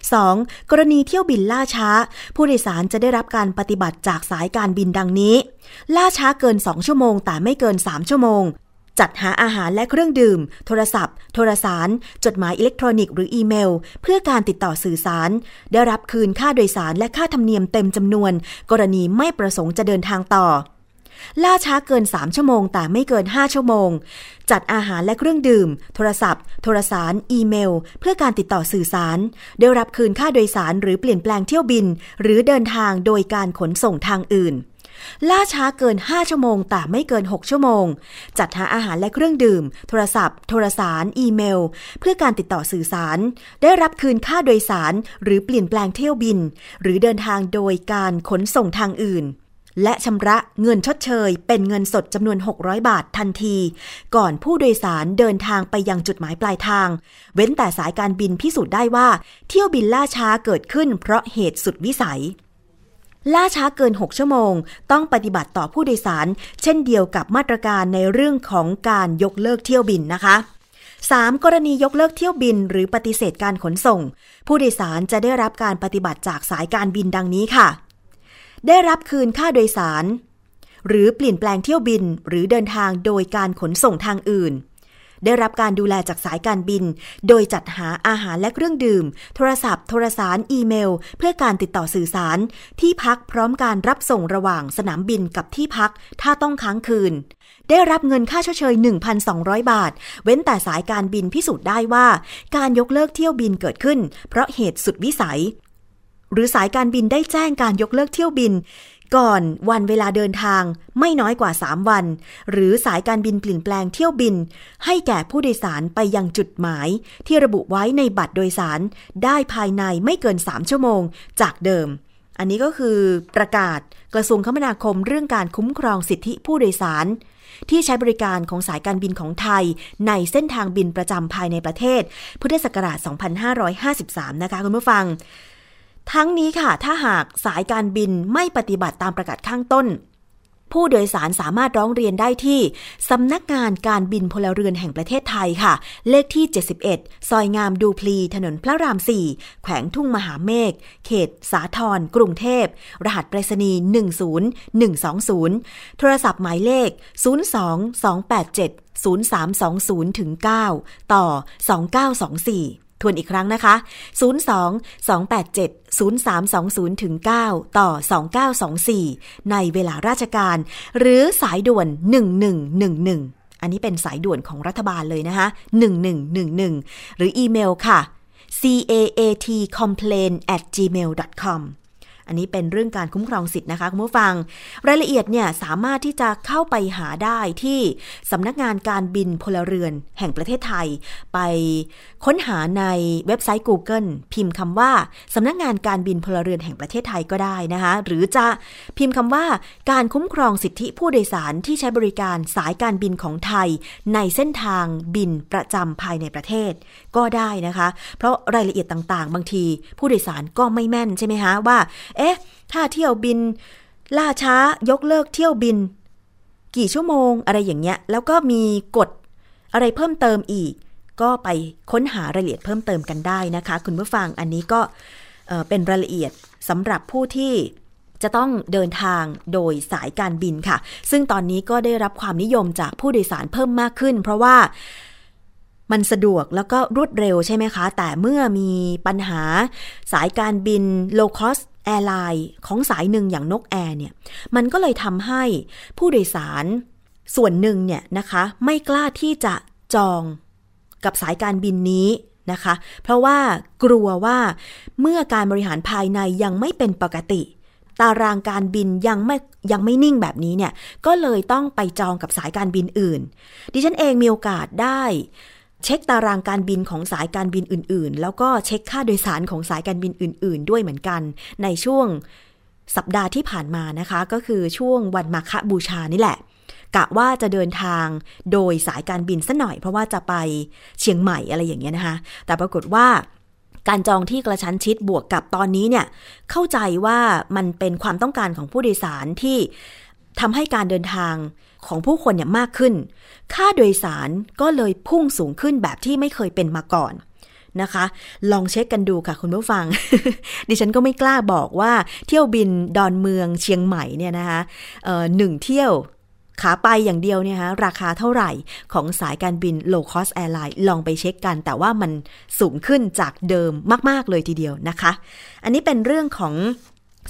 2. กรณีเที่ยวบินล่าช้า ผู้โดยสารจะได้รับการปฏิบัติจากสายการบินดังนี้ ล่าช้าเกิน 2 ชั่วโมง แต่ไม่เกิน 3 ชั่วโมง จัดหาอาหารและเครื่องดื่ม โทรศัพท์ โทรสาร จดหมายอิเล็กทรอนิกส์หรืออีเมล เพื่อการติดต่อสื่อสาร ได้รับคืนค่าโดยสารและค่าธรรมเนียมเต็มจำนวน กรณีไม่ประสงค์จะเดินทางต่อ ล่าช้าเกิน 3 ชั่วโมง แต่ไม่เกิน 5 ชั่วโมง จัดอาหารและเครื่องดื่ม โทรศัพท์ โทรสาร อีเมล เพื่อการติดต่อสื่อสาร ได้รับคืนค่าโดยสารหรือเปลี่ยนแปลงเที่ยวบิน หรือเดินทางโดยการขนส่งทางอื่นล่าช้าเกิน 5 ชั่วโมง แต่ไม่เกิน 6 ชั่วโมง จัดหาอาหารและเครื่องดื่ม โทรศัพท์ โทรสาร อีเมล เพื่อการติดต่อสื่อสาร ได้รับคืนค่าโดยสาร หรือเปลี่ยนแปลงเที่ยวบิน หรือเดินทางโดยการขนส่งทางอื่น และชำระเงินชดเชย เป็นเงินสดจำนวน 600 บาททันที ก่อนผู้โดยสารเดินทางไปยังจุดหมายปลายทาง เว้นแต่สายการบินพิสูจน์ได้ว่า เที่ยวบินล่าช้าเกิดขึ้นเพราะเหตุสุดวิสัย ล่าช้าเกิน 6 ชั่วโมง ต้องปฏิบัติต่อผู้โดยสาร เช่นเดียวกับมาตรการในเรื่องของการยกเลิกเที่ยวบินนะคะ 3. กรณียกเลิกเที่ยวบินหรือปฏิเสธการขนส่ง ผู้โดยสารจะได้รับการปฏิบัติจากสายการบินดังนี้ค่ะ ได้รับคืนค่าโดยสาร หรือเปลี่ยนแปลงเที่ยวบินหรือเดินทางโดยการขนส่งทางอื่น ได้รับการดูแลจากสายการบิน โดยจัดหาอาหารและเครื่องดื่ม โทรศัพท์ โทรสาร อีเมล เพื่อการติดต่อสื่อสาร ที่พักพร้อมการรับส่งระหว่างสนามบินกับที่พัก ถ้าต้องค้างคืน ได้รับเงินค่าชดเชย 1,200 บาท เว้นแต่สายการบินพิสูจน์ได้ว่า การยกเลิกเที่ยวบินเกิดขึ้น เพราะเหตุสุดวิสัย หรือสายการบินได้แจ้งการยกเลิกเที่ยวบิน ก่อนวันเวลาเดินทางไม่น้อยกว่า 3 วัน หรือสายการบินเปลี่ยนแปลงเที่ยวบิน ให้แก่ผู้โดยสารไปยังจุดหมาย ที่ระบุไว้ในบัตรโดยสารได้ภายในไม่เกิน 3 ชั่วโมงจากเดิม อันนี้ก็คือประกาศกระทรวงคมนาคมเรื่องการคุ้มครองสิทธิผู้โดยสาร ที่ใช้บริการของสายการบินของไทย ในเส้นทางบินประจำภายในประเทศ พุทธศักราช 2553 นะคะคุณผู้ฟัง ทั้งนี้ค่ะ ถ้าหากสายการบินไม่ปฏิบัติตามประกาศข้างต้น ผู้โดยสารสามารถร้องเรียนได้ที่ สำนักงานการบินพลเรือนแห่งประเทศไทยค่ะ เลขที่ 71 ซอยงามดูพลี ถนนพระราม 4 แขวงทุ่งมหาเมฆ เขต สาทรกรุงเทพ รหัสไปรษณีย์10120 โทรศัพท์หมายเลข 02 287 0320ถึง9ต่อ 2924 ทวนอีกครั้งนะคะ 02 287 0320ถึง9ต่อ 2924 ในเวลาราชการ หรือสายด่วน 1111 อันนี้เป็นสายด่วนของรัฐบาลเลยนะคะ 1111 หรืออีเมลค่ะ caat complain at gmail com อันนี้เป็นเรื่องการคุ้มครองสิทธิ์นะคะคุณผู้ฟัง รายละเอียดเนี่ยสามารถที่จะเข้าไปหาได้ที่สำนักงานการบินพลเรือนแห่งประเทศไทย ไปค้นหาในเว็บไซต์ Google พิมพ์คำว่าสำนักงานการบินพลเรือนแห่งประเทศไทยก็ได้นะคะหรือจะพิมพ์คำว่าการคุ้มครองสิทธิผู้โดยสารที่ใช้บริการสายการบินของไทย ในเส้นทางบินประจำภายในประเทศ ก็ได้นะคะ เพราะรายละเอียดต่างๆ บางที ผู้โดยสารก็ไม่แม่นใช่ไหมคะว่า เอ๊ะ ถ้าเที่ยวบิน ล่าช้ายกเลิกเที่ยวบิน กี่ชั่วโมงอะไรอย่างเงี้ย แล้วก็มีกฎอะไรเพิ่มเติมอีก ก็ไปค้นหารายละเอียดเพิ่มเติมกันได้นะคะ คุณผู้ฟังอันนี้ก็เอ่อเป็นรายละเอียดสำหรับผู้ที่จะต้องเดินทางโดยสายการบินค่ะ ซึ่งตอนนี้ก็ได้รับความนิยมจากผู้โดยสารเพิ่มมากขึ้น เพราะว่า มันสะดวกแล้วก็รวดเร็วใช่ไหมคะ แต่เมื่อมีปัญหาสายการบิน low cost แอร์ไลน์ของสายหนึ่งอย่างนกแอร์เนี่ย มันก็เลยทำให้ผู้โดยสารส่วนหนึ่งเนี่ยนะคะ ไม่กล้าที่จะจองกับสายการบินนี้นะคะ เพราะว่ากลัวว่าเมื่อการบริหารภายในยังไม่เป็นปกติ ตารางการบินยังไม่ยังไม่นิ่งแบบนี้เนี่ย ก็เลยต้องไปจองกับสายการบินอื่น ดิฉันเองมีโอกาสได้ เช็คตารางการบินของสายการบินอื่นๆ แล้วก็เช็คค่าโดยสารของสายการบินอื่น ๆ ด้วยเหมือนกัน ในช่วงสัปดาห์ที่ผ่านมานะคะ ก็คือช่วงวันมาฆบูชานี่แหละ กะว่าจะเดินทางโดยสายการบินซะหน่อย เพราะว่าจะไปเชียงใหม่อะไรอย่างเงี้ยนะคะ แต่ปรากฏว่าการจองที่กระชั้นชิดบวกกับตอนนี้เนี่ยเข้าใจว่ามันเป็นความต้องการของผู้โดยสารที่ทำให้การเดินทาง ของผู้คนเนี่ยมากขึ้น ค่าโดยสารก็เลยพุ่งสูงขึ้นแบบที่ไม่เคยเป็นมาก่อนนะคะ ลองเช็คกันดูค่ะคุณผู้ฟัง ดิฉันก็ไม่กล้าบอกว่าเที่ยวบินดอนเมืองเชียงใหม่เนี่ยนะคะหนึ่งเที่ยวขาไปอย่างเดียวเนี่ยฮะราคาเท่าไหร่ของสายการบิน low cost airline ลองไปเช็คกัน แต่ว่ามันสูงขึ้นจากเดิมมาก ๆ เลยทีเดียวนะคะ อันนี้เป็นเรื่องของ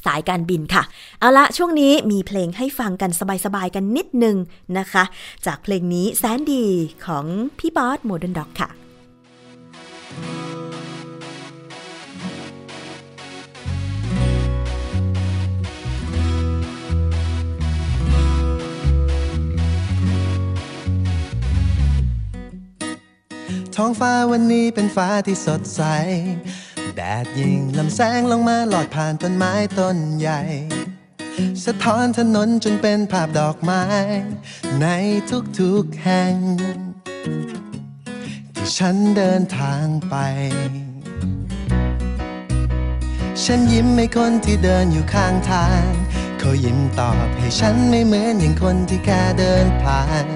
สายการบินค่ะ เอาละช่วงนี้มีเพลงให้ฟังกันสบายๆกันนิดนึงนะคะ จากเพลงนี้แสนดีของพี่ป๊อดิร์นด็อกค่ะท้องฟ้าวันนี้เป็นฟ้าที่สดใส แดดยิงลำแสงลงมาหลอดผ่านต้นไม้ต้นใหญ่ สะท้อนถนนจนเป็นภาพดอกไม้ ในทุกๆแห่ง ที่ฉันเดินทางไป ฉันยิ้มให้คนที่เดินอยู่ข้างทาง เขายิ้มตอบให้ฉันไม่เหมือนอย่างคนที่แค่เดินผ่าน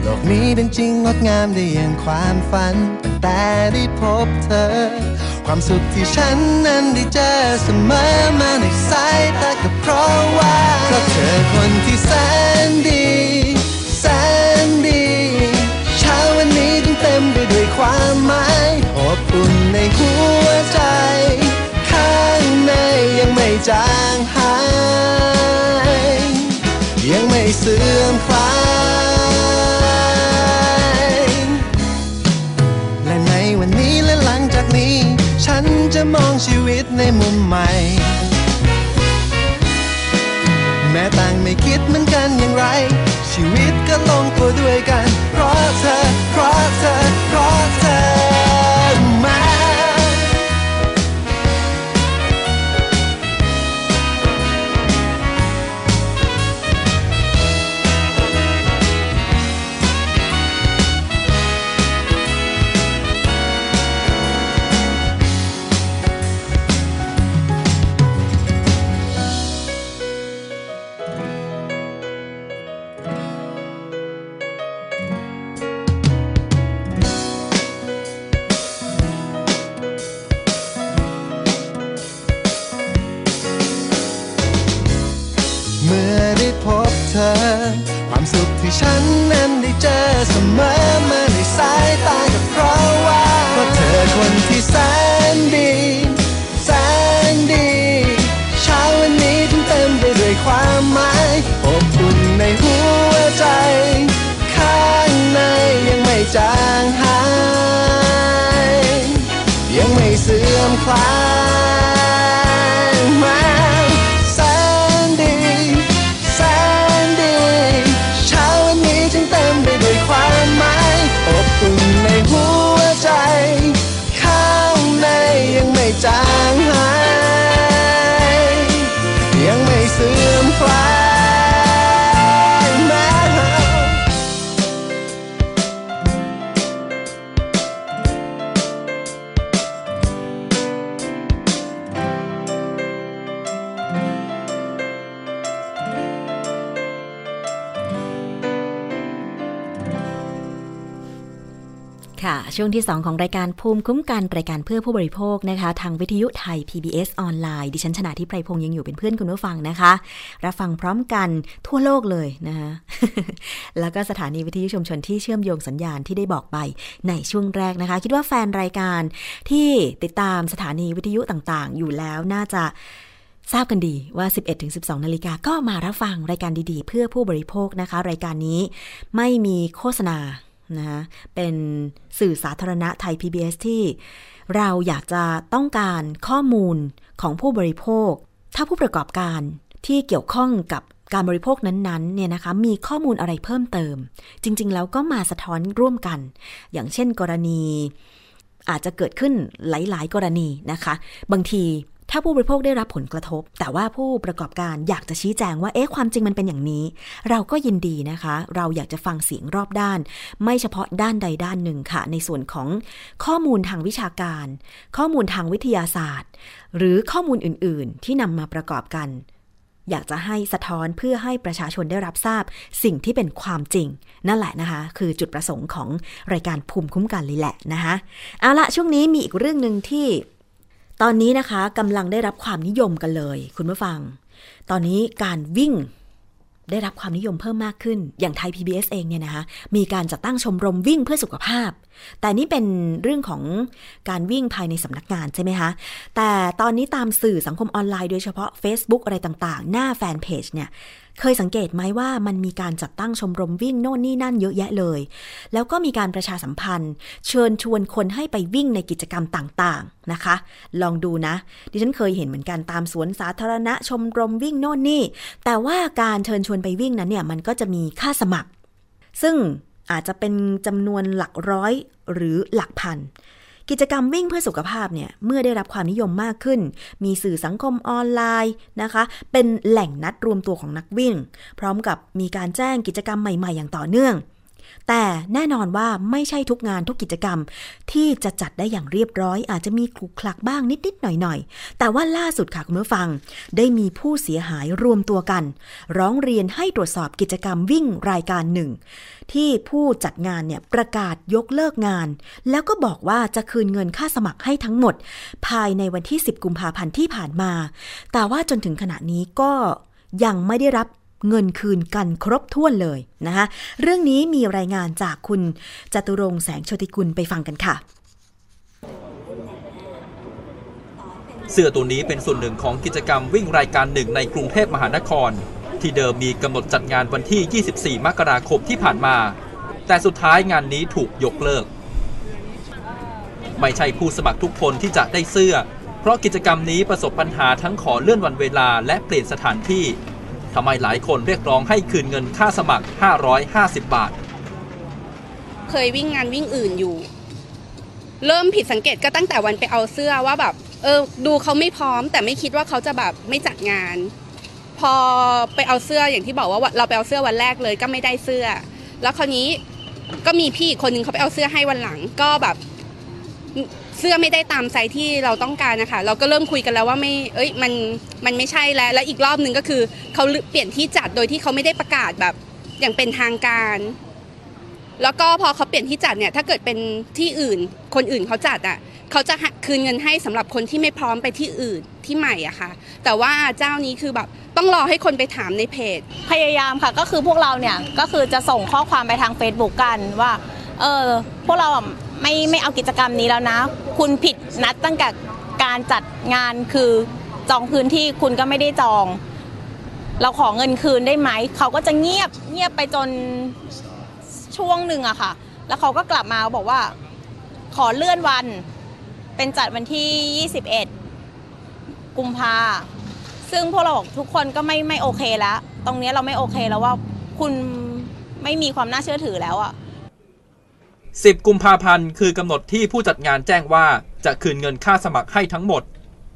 โลกนี้เป็นจริงงดงามได้อย่างความฝัน ตั้งแต่ได้พบเธอ ความสุขที่ฉันนั้นได้เจอเสมอมาในสายตาก็เพราะว่าเพราะเธอคนที่แสนดีแสนดีเช้าวันนี้จึงเต็มไปด้วยความหมายอบอุ่นในหัวใจ ข้างในยังไม่จางหาย ยังไม่เสื่อมคลาย ในมุมใหม่แม้ต่างไม่คิดเหมือนกันอย่างไร ชีวิตก็ลงตัวด้วยกัน เพราะเธอ เพราะเธอ เพราะเธอ ที่ 2 ของรายการภูมิคุ้มกันรายการเพื่อผู้บริโภคนะคะ ทางวิทยุไทย PBS ออนไลน์ดิฉันชนะทิพไพรพงษ์ยังอยู่เป็นเพื่อนคุณผู้ฟังนะคะ รับฟังพร้อมกันทั่วโลกเลยนะคะแล้วก็สถานีวิทยุชุมชนที่เชื่อมโยงสัญญาณที่ได้บอกไปในช่วงแรกนะคะ คิดว่าแฟนรายการที่ติดตามสถานีวิทยุต่างๆ อยู่แล้วน่าจะทราบกันดีว่า 11-12 นาฬิกาก็มารับฟังรายการดีๆ เพื่อผู้บริโภคนะคะ รายการนี้ไม่มีโฆษณา นะคะเป็นสื่อสาธารณะไทย PBS ที่เราอยากจะต้องการข้อมูลของผู้บริโภค ถ้าผู้ประกอบการที่เกี่ยวข้องกับการบริโภคนั้นๆเนี่ยนะคะมีข้อมูลอะไรเพิ่มเติม จริง ๆ แล้วก็มาสะท้อนร่วมกัน อย่างเช่นกรณีอาจจะเกิดขึ้นหลาย ๆ กรณีนะคะ บางที ถ้าผู้บริโภคได้รับผลกระทบ แต่ว่าผู้ประกอบการอยากจะชี้แจงว่าเอ๊ะความจริงมันเป็นอย่างนี้ เราก็ยินดีนะคะ เราอยากจะฟังเสียงรอบด้าน ไม่เฉพาะด้านใดด้านหนึ่งค่ะ ในส่วนของข้อมูลทางวิชาการ ข้อมูลทางวิทยาศาสตร์ หรือข้อมูลอื่น ๆ ที่นำมาประกอบกันอยากจะให้สะท้อนเพื่อให้ประชาชนได้รับทราบสิ่งที่เป็นความจริง นั่นแหละนะคะ คือจุดประสงค์ของรายการภูมิคุ้มกันเลยแหละนะคะเอาละช่วงนี้มีอีกเรื่องหนึ่งที่ ตอนนี้นะคะกำลังได้รับความนิยมกันเลย คุณผู้ฟัง ตอนนี้การวิ่งได้รับความนิยมเพิ่มมากขึ้น อย่างไทย PBS เองเนี่ยนะคะ มีการจัดตั้งชมรมวิ่งเพื่อสุขภาพ แต่นี่เป็นเรื่องของการวิ่งภายในสำนักงานใช่ไหมคะ แต่ตอนนี้ตามสื่อสังคมออนไลน์โดยเฉพาะ Facebook อะไรต่างๆ หน้าแฟนเพจเนี่ย เคยสังเกตไหมว่ามันมีการจัดตั้งชมรมวิ่งโน่นนี่นั่นเยอะแยะเลย แล้วก็มีการประชาสัมพันธ์ เชิญชวนคนให้ไปวิ่งในกิจกรรมต่างๆนะคะ ลองดูนะ ดิฉันเคยเห็นเหมือนกันตามสวนสาธารณะชมรมวิ่งโน่นนี่ แต่ว่าการเชิญชวนไปวิ่งนั้นเนี่ยมันก็จะมีค่าสมัคร ซึ่งอาจจะเป็นจำนวนหลักร้อยหรือหลักพัน กิจกรรมวิ่งเพื่อสุขภาพเนี่ยเมื่อได้รับความนิยมมากขึ้น มีสื่อสังคมออนไลน์นะคะ เป็นแหล่งนัดรวมตัวของนักวิ่ง พร้อมกับมีการแจ้งกิจกรรมใหม่ ๆ อย่างต่อเนื่อง แต่แน่นอนว่าไม่ใช่ทุกงานทุกกิจกรรม ที่จะจัดได้อย่างเรียบร้อย อาจจะมีคลุกคลักบ้างนิดๆหน่อยๆ แต่ว่าล่าสุดค่ะคุณผู้ฟัง ได้มีผู้เสียหายรวมตัวกัน ร้องเรียนให้ตรวจสอบกิจกรรมวิ่งรายการหนึ่ง ที่ผู้จัดงานเนี่ยประกาศยกเลิกงาน แล้วก็บอกว่าจะคืนเงินค่าสมัครให้ทั้งหมด ภายในวันที่ 10 กุมภาพันธ์ที่ผ่านมา แต่ว่าจนถึงขณะนี้ก็ยังไม่ได้รับ เงินคืนกันครบถ้วนเลยนะคะเรื่องนี้มีรายงานจากคุณจตุรงแสงโชติกุลไปฟังกันค่ะ เสื้อตัวนี้เป็นส่วนหนึ่งของกิจกรรมวิ่งรายการหนึ่งในกรุงเทพมหานคร ที่เดิมมีกำหนดจัดงานวันที่ 24 มกราคมที่ผ่านมา แต่สุดท้ายงานนี้ถูกยกเลิก ไม่ใช่ผู้สมัครทุกคนที่จะได้เสื้อ เพราะกิจกรรมนี้ประสบปัญหาทั้งขอเลื่อนวันเวลาและเปลี่ยนสถานที่ ทำไมหลายคนเรียกร้องให้คืนเงินค่าสมัคร 550 บาท เคยวิ่งงานวิ่งอื่นอยู่ เริ่มผิดสังเกตก็ตั้งแต่วันไปเอาเสื้อว่าแบบ เออ ดูเขาไม่พร้อม แต่ไม่คิดว่าเขาจะแบบไม่จัดงาน พอไปเอาเสื้ออย่างที่บอกว่าเราไปเอาเสื้อวันแรกเลยก็ไม่ได้เสื้อ แล้วคราวนี้ก็มีพี่อีกคนนึงเขาไปเอาเสื้อให้วันหลังก็แบบ เสื้อไม่ได้ตามไซส์ที่เราต้องการนะคะเราก็เริ่มคุยกันแล้วว่าไม่เอ้ยมันมันไม่ใช่แล้วและอีกรอบหนึ่งก็คือเขาเปลี่ยนที่จัดโดยที่เขาไม่ได้ประกาศแบบอย่างเป็นทางการ แล้วก็พอเขาเปลี่ยนที่จัดเนี่ยถ้าเกิดเป็นที่อื่น คนอื่นเขาจัดอะเขาจะคืนเงินให้สำหรับคนที่ไม่พร้อมไปที่อื่นที่ใหม่อะค่ะ แต่ว่าเจ้านี้คือแบบต้องรอให้คนไปถามในเพจ พยายามค่ะก็คือพวกเราเนี่ยก็คือจะส่งข้อความไปทาง Facebook กันว่าเออพวกเรา ไม่ไม่เอากิจกรรมนี้แล้วนะ คุณผิดนัดตั้งแต่การจัดงานคือจองพื้นที่คุณก็ไม่ได้จอง เราขอเงินคืนได้ไหม เขาก็จะเงียบเงียบไปจนช่วงหนึ่งอะค่ะ แล้วเขาก็กลับมาบอกว่า ขอเลื่อนวัน เป็นจัดวันที่ 21 กุมภาซึ่งพวกเราบอกทุกคนก็ไม่ไม่โอเคแล้ว ตรงนี้เราไม่โอเคแล้วว่าคุณไม่มีความน่าเชื่อถือแล้วอะ 10 กุมภาพันธ์คือกำหนดที่ผู้จัดงานแจ้งว่าจะคืนเงินค่าสมัครให้ทั้งหมด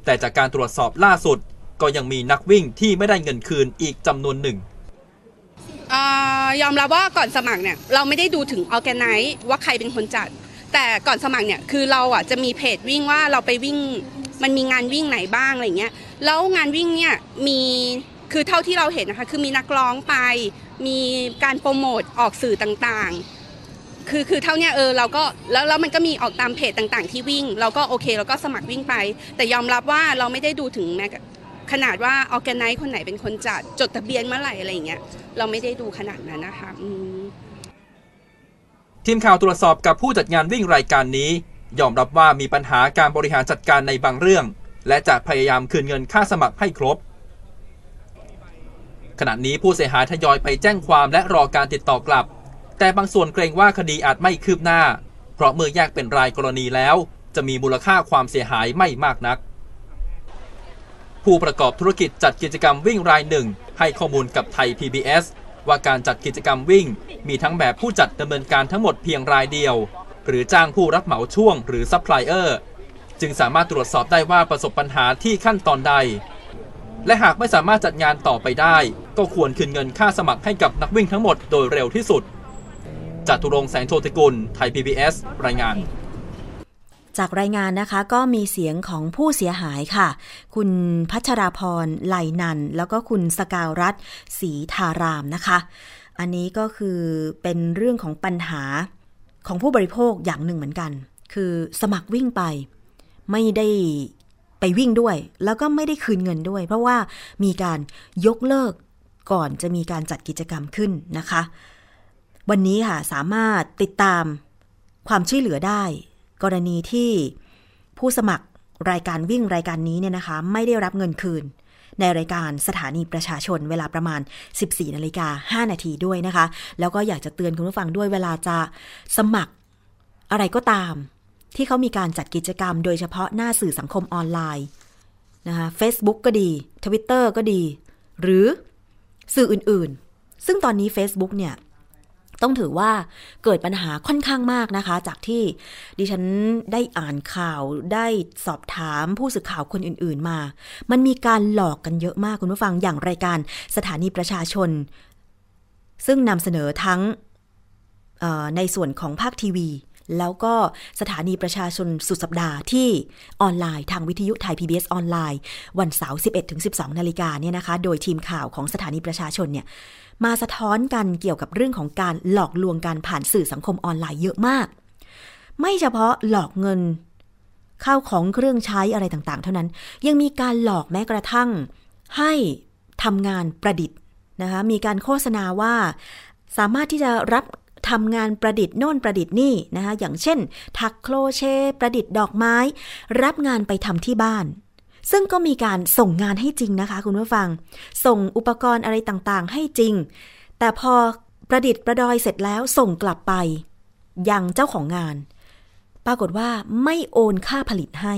แต่จากการตรวจสอบล่าสุด ก็ยังมีนักวิ่งที่ไม่ได้เงินคืนอีกจำนวนหนึ่งยอมรับว่าก่อนสมัครเนี่ยเราไม่ได้ดูถึงออแกไนซ์ว่าใครเป็นคนจัด แต่ก่อนสมัครเนี่ยคือเราอะจะมีเพจวิ่งว่าเราไปวิ่งมันมีงานวิ่งไหนบ้างอะไรเงี้ยแล้วงานวิ่งเนี่ยมีคือเท่าที่เราเห็นนะคะคือมีนักร้องไป มีการโปรโมทออกสื่อต่างๆ คือคือเท่านี้เออเราก็แล้วแล้วมันก็มีออกตามเพจต่างๆ ที่วิ่ง เราก็โอเคเราก็สมัครวิ่งไป แต่ยอมรับว่าเราไม่ได้ดูถึงแม้ขนาดว่าออแกไนซ์คนไหนเป็นคนจัดจดทะเบียนเมื่อไหร่อะไรอย่างเงี้ยเราไม่ได้ดูขนาดนั้นนะคะทีมข่าวตรวจสอบกับผู้จัดงานวิ่งรายการนี้ ยอมรับว่ามีปัญหาการบริหารจัดการในบางเรื่อง และจะพยายามคืนเงินค่าสมัครให้ครบ ขณะนี้ผู้เสียหายทยอยไปแจ้งความและรอการติดต่อกลับ แต่บางส่วนเกรงว่าคดีอาจไม่คืบหน้า เพราะเมื่อแยกเป็นรายกรณีแล้ว จะมีมูลค่าความเสียหายไม่มากนัก ผู้ประกอบธุรกิจจัดกิจกรรมวิ่งรายหนึ่ง ให้ข้อมูลกับไทย PBS ว่าการจัดกิจกรรมวิ่ง มีทั้งแบบผู้จัดดำเนินการทั้งหมดเพียงรายเดียว หรือจ้างผู้รับเหมาช่วงหรือซัพพลายเออร์จึงสามารถตรวจสอบได้ว่าประสบปัญหาที่ขั้นตอนใด และหากไม่สามารถจัดงานต่อไปได้ ก็ควรคืนเงินค่าสมัครให้กับนักวิ่งทั้งหมดโดยเร็วที่สุด จตุรงแสงโชติกุล ไทย PBS รายงาน จากรายงานนะคะก็มีเสียงของผู้เสียหายค่ะ คุณพัชราพรไหลนัน แล้วก็คุณสกาวรัฐศรีธารามนะคะ อันนี้ก็คือเป็นเรื่องของปัญหาของผู้บริโภคอย่างหนึ่งเหมือนกัน คือสมัครวิ่งไป ไม่ได้ไปวิ่งด้วย แล้วก็ไม่ได้คืนเงินด้วย เพราะว่ามีการยกเลิกก่อนจะมีการจัดกิจกรรมขึ้นนะคะ วันนี้ค่ะสามารถติดตามความช่วยเหลือได้ กรณีที่ผู้สมัครรายการวิ่งรายการนี้เนี่ยนะคะ ไม่ได้รับเงินคืน ในรายการสถานีประชาชนเวลาประมาณ 14นาฬิกา5นาทีด้วยนะคะ แล้วก็อยากจะเตือนคุณผู้ฟังด้วยเวลาจะสมัครอะไรก็ตาม ที่เขามีการจัดกิจกรรม โดยเฉพาะหน้าสื่อสังคมออนไลน์นะคะ Facebook ก็ดี Twitter ก็ดี หรือสื่ออื่นๆ ซึ่งตอนนี้ Facebook เนี่ย ต้องถือว่าเกิดปัญหาค่อนข้างมากนะคะ จากที่ดิฉันได้อ่านข่าวได้สอบถามผู้สื่อข่าวคนอื่นๆมา มันมีการหลอกกันเยอะมากคุณผู้ฟังอย่างรายการสถานีประชาชน ซึ่งนำเสนอทั้งในส่วนของภาคทีวี แล้วก็สถานีประชาชนสุดสัปดาห์ที่ออนไลน์ทางวิทยุไทย PBS ออนไลน์ วันเสาร์ 11-12 นาฬิกาเนี่ยนะคะ โดยทีมข่าวของสถานีประชาชนเนี่ยมาสะท้อนกันเกี่ยวกับเรื่องของการหลอกลวงการผ่านสื่อสังคมออนไลน์เยอะมาก ไม่เฉพาะหลอกเงินข้าวของเครื่องใช้อะไรต่างๆ เท่านั้น ยังมีการหลอกแม้กระทั่งให้ทำงานประดิษฐ์นะคะมีการโฆษณาว่าสามารถที่จะรับ ทำงานประดิษฐ์โน่นประดิษฐ์นี่นะคะอย่างเช่น ถักโครเชต์ประดิษฐ์ดอกไม้ รับงานไปทำที่บ้าน ซึ่งก็มีการส่งงานให้จริงนะคะคุณผู้ฟัง ส่งอุปกรณ์อะไรต่างๆ ให้จริง แต่พอประดิษฐ์ประดอยเสร็จแล้วส่งกลับไป ยังเจ้าของงาน ปรากฏว่าไม่โอนค่าผลิตให้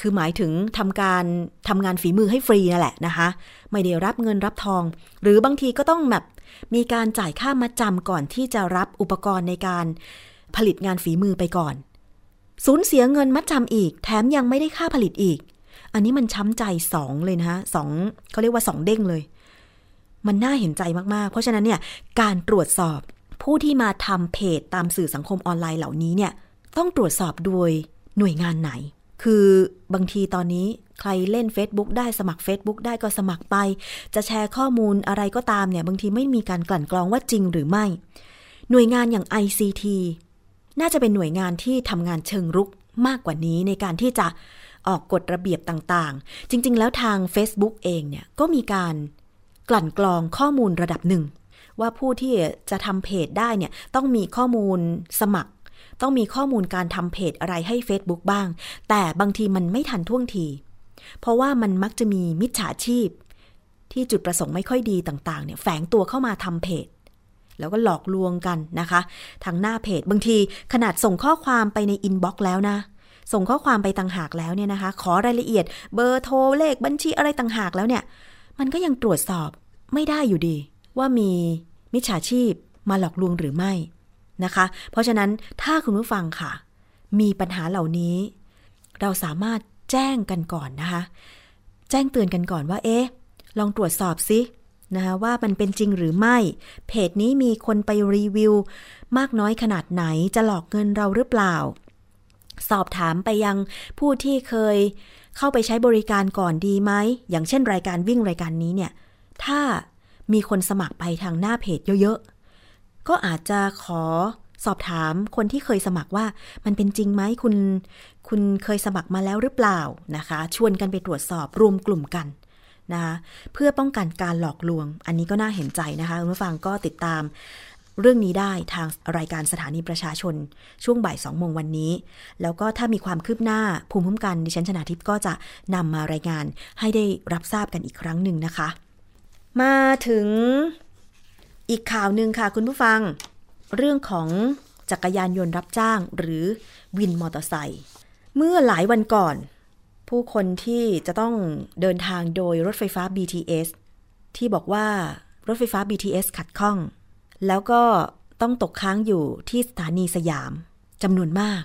คือหมายถึงทำการทำงานฝีมือให้ฟรีนั่นแหละนะคะ ไม่ได้รับเงินรับทอง หรือบางทีก็ต้องแบบ มีการจ่ายค่ามาจำก่อนที่จะรับอุปกรณ์ในการผลิตงานฝีมือไปก่อน สูญเสียเงินมัดจำอีก แถมยังไม่ได้ค่าผลิตอีก อันนี้มันช้ำใจสองเลยนะฮะสองเขาเรียกว่าสองเด้งเลย มันน่าเห็นใจมากๆ เพราะฉะนั้นเนี่ยการตรวจสอบผู้ที่มาทำเพจตามสื่อสังคมออนไลน์เหล่านี้เนี่ยต้องตรวจสอบโดยหน่วยงานไหน คือบางทีตอนนี้ใครเล่น Facebook ได้สมัคร Facebook ได้ก็สมัครไป จะแชร์ข้อมูลอะไรก็ตามเนี่ย บางทีไม่มีการกลั่นกรองว่าจริงหรือไม่ หน่วยงานอย่าง ICT น่าจะเป็นหน่วยงานที่ทำงานเชิงรุกมากกว่านี้ในการที่จะออกกฎระเบียบต่างๆ จริง ๆ แล้วทาง Facebook เองเนี่ยก็มีการกลั่นกรองข้อมูลระดับหนึ่ง ว่าผู้ที่จะทำเพจได้เนี่ยต้องมีข้อมูลสมัคร ต้องมีข้อมูลการทำเพจอะไรให้ Facebook บ้าง แต่บางทีมันไม่ทันท่วงที เพราะว่ามันมักจะมีมิจฉาชีพ ที่จุดประสงค์ไม่ค่อยดีต่างๆเนี่ยแฝงตัวเข้ามาทำเพจ แล้วก็หลอกลวงกันนะคะ ทางหน้าเพจบางทีขนาดส่งข้อความไปใน inbox แล้วนะส่งข้อความไปต่างหากแล้วเนี่ยนะคะ ขอรายละเอียดเบอร์โทรเลขบัญชีอะไรต่างหากแล้วเนี่ย มันก็ยังตรวจสอบไม่ได้อยู่ดี ว่ามีมิจฉาชีพมาหลอกลวงหรือไม่ นะคะ เพราะฉะนั้นถ้าคุณผู้ฟังค่ะ มีปัญหาเหล่านี้ เราสามารถแจ้งกันก่อนนะคะ แจ้งเตือนกันก่อนว่า เอ๊ะ ลองตรวจสอบซินะคะว่ามันเป็นจริงหรือไม่ เพจนี้มีคนไปรีวิว มากน้อยขนาดไหนจะหลอกเงินเราหรือเปล่า สอบถามไปยังผู้ที่เคยเข้าไปใช้บริการก่อนดีไหม อย่างเช่นรายการวิ่งรายการนี้เนี่ย ถ้ามีคนสมัครไปทางหน้าเพจเยอะๆ ก็อาจจะขอสอบถามคนที่เคยสมัครว่ามันเป็นจริงไหมคุณ คุณเคยสมัครมาแล้วหรือเปล่านะคะ ชวนกันไปตรวจสอบรวมกลุ่มกันนะคะเพื่อป้องกันการหลอกลวง อันนี้ก็น่าเห็นใจนะคะคุณผู้ฟังก็ติดตามเรื่องนี้ได้ทางรายการสถานีประชาชน ช่วงบ่ายสองโมงวันนี้ แล้วก็ถ้ามีความคืบหน้าภูมิคุ้มกันดิฉันชนาทิพย์ก็จะนำมารายงานให้ได้รับทราบกันอีกครั้งหนึ่งนะคะ มาถึง อีกข่าวหนึ่งค่ะคุณผู้ฟัง เรื่องของจักรยานยนต์รับจ้างหรือวินมอเตอร์ไซค์เมื่อหลายวันก่อน ผู้คนที่จะต้องเดินทางโดยรถไฟฟ้า BTS ที่บอกว่ารถไฟฟ้า BTS ขัดข้อง แล้วก็ต้องตกค้างอยู่ที่สถานีสยามจำนวนมาก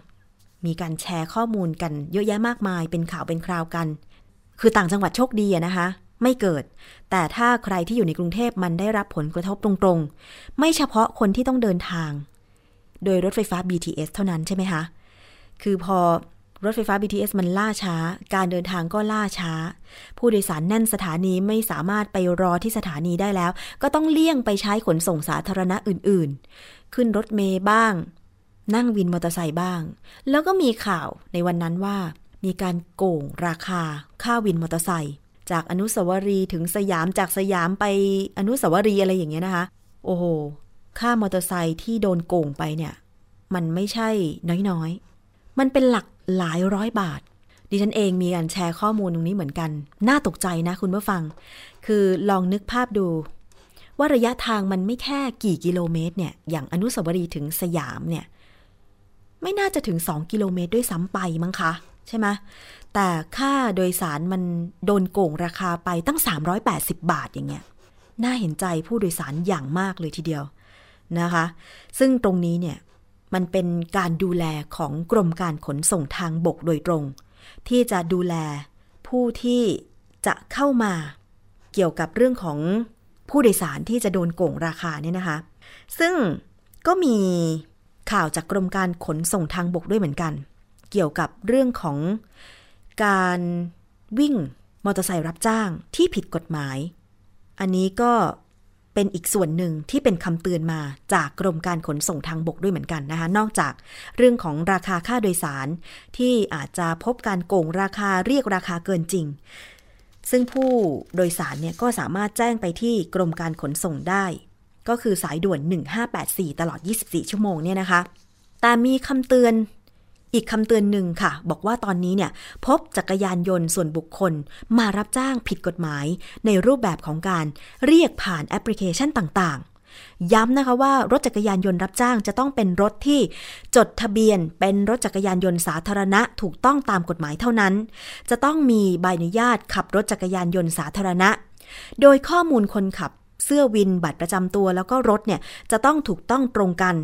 มีการแชร์ข้อมูลกันเยอะแยะมากมายเป็นข่าวเป็นคราวกัน คือต่างจังหวัดโชคดีนะคะ ไม่เกิด แต่ถ้าใครที่อยู่ในกรุงเทพมันได้รับผลกระทบตรงๆ ไม่เฉพาะคนที่ต้องเดินทาง โดยรถไฟฟ้า BTS เท่านั้นใช่ไหมคะ คือพอรถไฟฟ้า BTS มันล่าช้า การเดินทางก็ล่าช้า ผู้โดยสารแน่นสถานีไม่สามารถไปรอที่สถานีได้แล้ว ก็ต้องเลี่ยงไปใช้ขนส่งสาธารณะอื่นๆ ขึ้นรถเมล์บ้าง นั่งวินมอเตอร์ไซค์บ้าง แล้วก็มีข่าวในวันนั้นว่า มีการโกงราคาค่าวินมอเตอร์ไซค์ จากอนุสาวรีย์ถึงสยามจากสยามไปอนุสาวรีย์อะไรอย่างเงี้ยนะคะ โอ้โห ค่ามอเตอร์ไซค์ที่โดนโกงไปเนี่ย มันไม่ใช่น้อยๆ มันเป็นหลักหลายร้อยบาท ดิฉันเองมีการแชร์ข้อมูลตรงนี้เหมือนกัน น่าตกใจนะคุณผู้ฟัง คือลองนึกภาพดู ว่าระยะทางมันไม่แค่กี่กิโลเมตรเนี่ย อย่างอนุสาวรีย์ถึงสยามเนี่ย ไม่น่าจะถึง 2 กิโลเมตรด้วยซ้ำไปมั้งคะ ใช่ไหมแต่ค่าโดยสารมันโดนโกงราคาไปตั้ง 380 บาทอย่างเงี้ยน่าเห็นใจผู้โดยสารอย่างมากเลยทีเดียวนะคะ ซึ่งตรงนี้เนี่ยมันเป็นการดูแลของกรมการขนส่งทางบกโดยตรง ที่จะดูแลผู้ที่จะเข้ามาเกี่ยวกับเรื่องของผู้โดยสารที่จะโดนโกงราคาเนี่ยนะคะ ซึ่งก็มีข่าวจากกรมการขนส่งทางบกด้วยเหมือนกัน เกี่ยวกับเรื่องของการวิ่งมอเตอร์ไซค์รับจ้างที่ผิดกฎหมาย อันนี้ก็เป็นอีกส่วนหนึ่งที่เป็นคำเตือนมาจากกรมการขนส่งทางบกด้วยเหมือนกันนะคะ นอกจากเรื่องของราคาค่าโดยสาร ที่อาจจะพบการโกงราคาเรียกราคาเกินจริง ซึ่งผู้โดยสารเนี่ยก็สามารถแจ้งไปที่กรมการขนส่งได้ ก็คือสายด่วน 1584 ตลอด 24 ชั่วโมงเนี่ยนะคะ แต่มีคำเตือน อีกคำเตือนหนึ่งค่ะ บอกว่าตอนนี้เนี่ยพบจักรยานยนต์ส่วนบุคคล มารับจ้างผิดกฎหมาย ในรูปแบบของการเรียกผ่านแอปพลิเคชันต่างๆ ย้ำนะคะว่ารถจักรยานยนต์รับจ้างจะต้องเป็นรถที่จดทะเบียน เป็นรถจักรยานยนต์สาธารณะถูกต้องตามกฎหมายเท่านั้น จะต้องมีใบอนุญาตขับรถจักรยานยนต์สาธารณะ โดยข้อมูลคนขับเสื้อวินบัตรประจำตัวแล้วก็รถเนี่ยจะต้องถูกต้องตรงกัน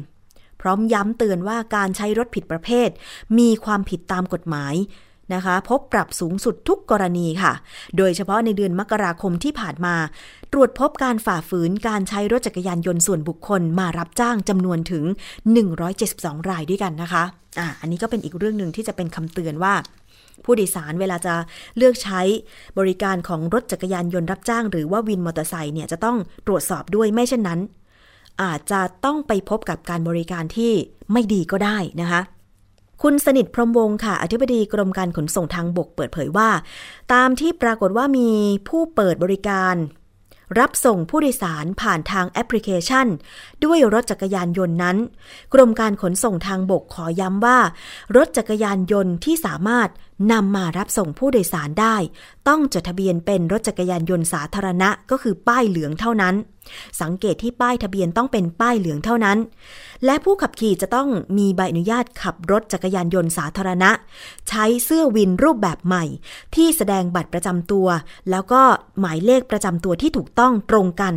พร้อมย้ำเตือนว่าการใช้รถผิดประเภท มีความผิดตามกฎหมายนะคะ พบปรับสูงสุดทุกกรณีค่ะ โดยเฉพาะในเดือนมกราคมที่ผ่านมา ตรวจพบการฝ่าฝืนการใช้รถจักรยานยนต์ส่วนบุคคลมารับจ้างจำนวนถึง 172 รายด้วยกันนะคะอะอันนี้ก็เป็นอีกเรื่องหนึ่งที่จะเป็นคำเตือนว่าผู้โดยสารเวลาจะเลือกใช้บริการของรถจักรยานยนต์รับจ้าง หรือว่าวินมอเตอร์ไซค์เนี่ยจะต้องตรวจสอบด้วยไม่เช่นนั้น อาจจะต้องไปพบกับการบริการที่ไม่ดีก็ได้นะคะ คุณสนิทพรมวงค่ะ อธิบดีกรมการขนส่งทางบกเปิดเผยว่า ตามที่ปรากฏว่ามีผู้เปิดบริการ รับส่งผู้โดยสารผ่านทางแอปพลิเคชัน ด้วยรถจักรยานยนต์นั้น กรมการขนส่งทางบกขอย้ำว่า รถจักรยานยนต์ที่สามารถนำมารับส่งผู้โดยสารได้ ต้องจดทะเบียนเป็นรถจักรยานยนต์สาธารณะก็คือป้ายเหลืองเท่านั้น สังเกตที่ป้ายทะเบียนต้องเป็นป้ายเหลืองเท่านั้น และผู้ขับขี่จะต้องมีใบอนุญาตขับรถจักรยานยนต์สาธารณะ ใช้เสื้อวินรูปแบบใหม่ ที่แสดงบัตรประจำตัว แล้วก็หมายเลขประจำตัวที่ถูกต้องตรงกัน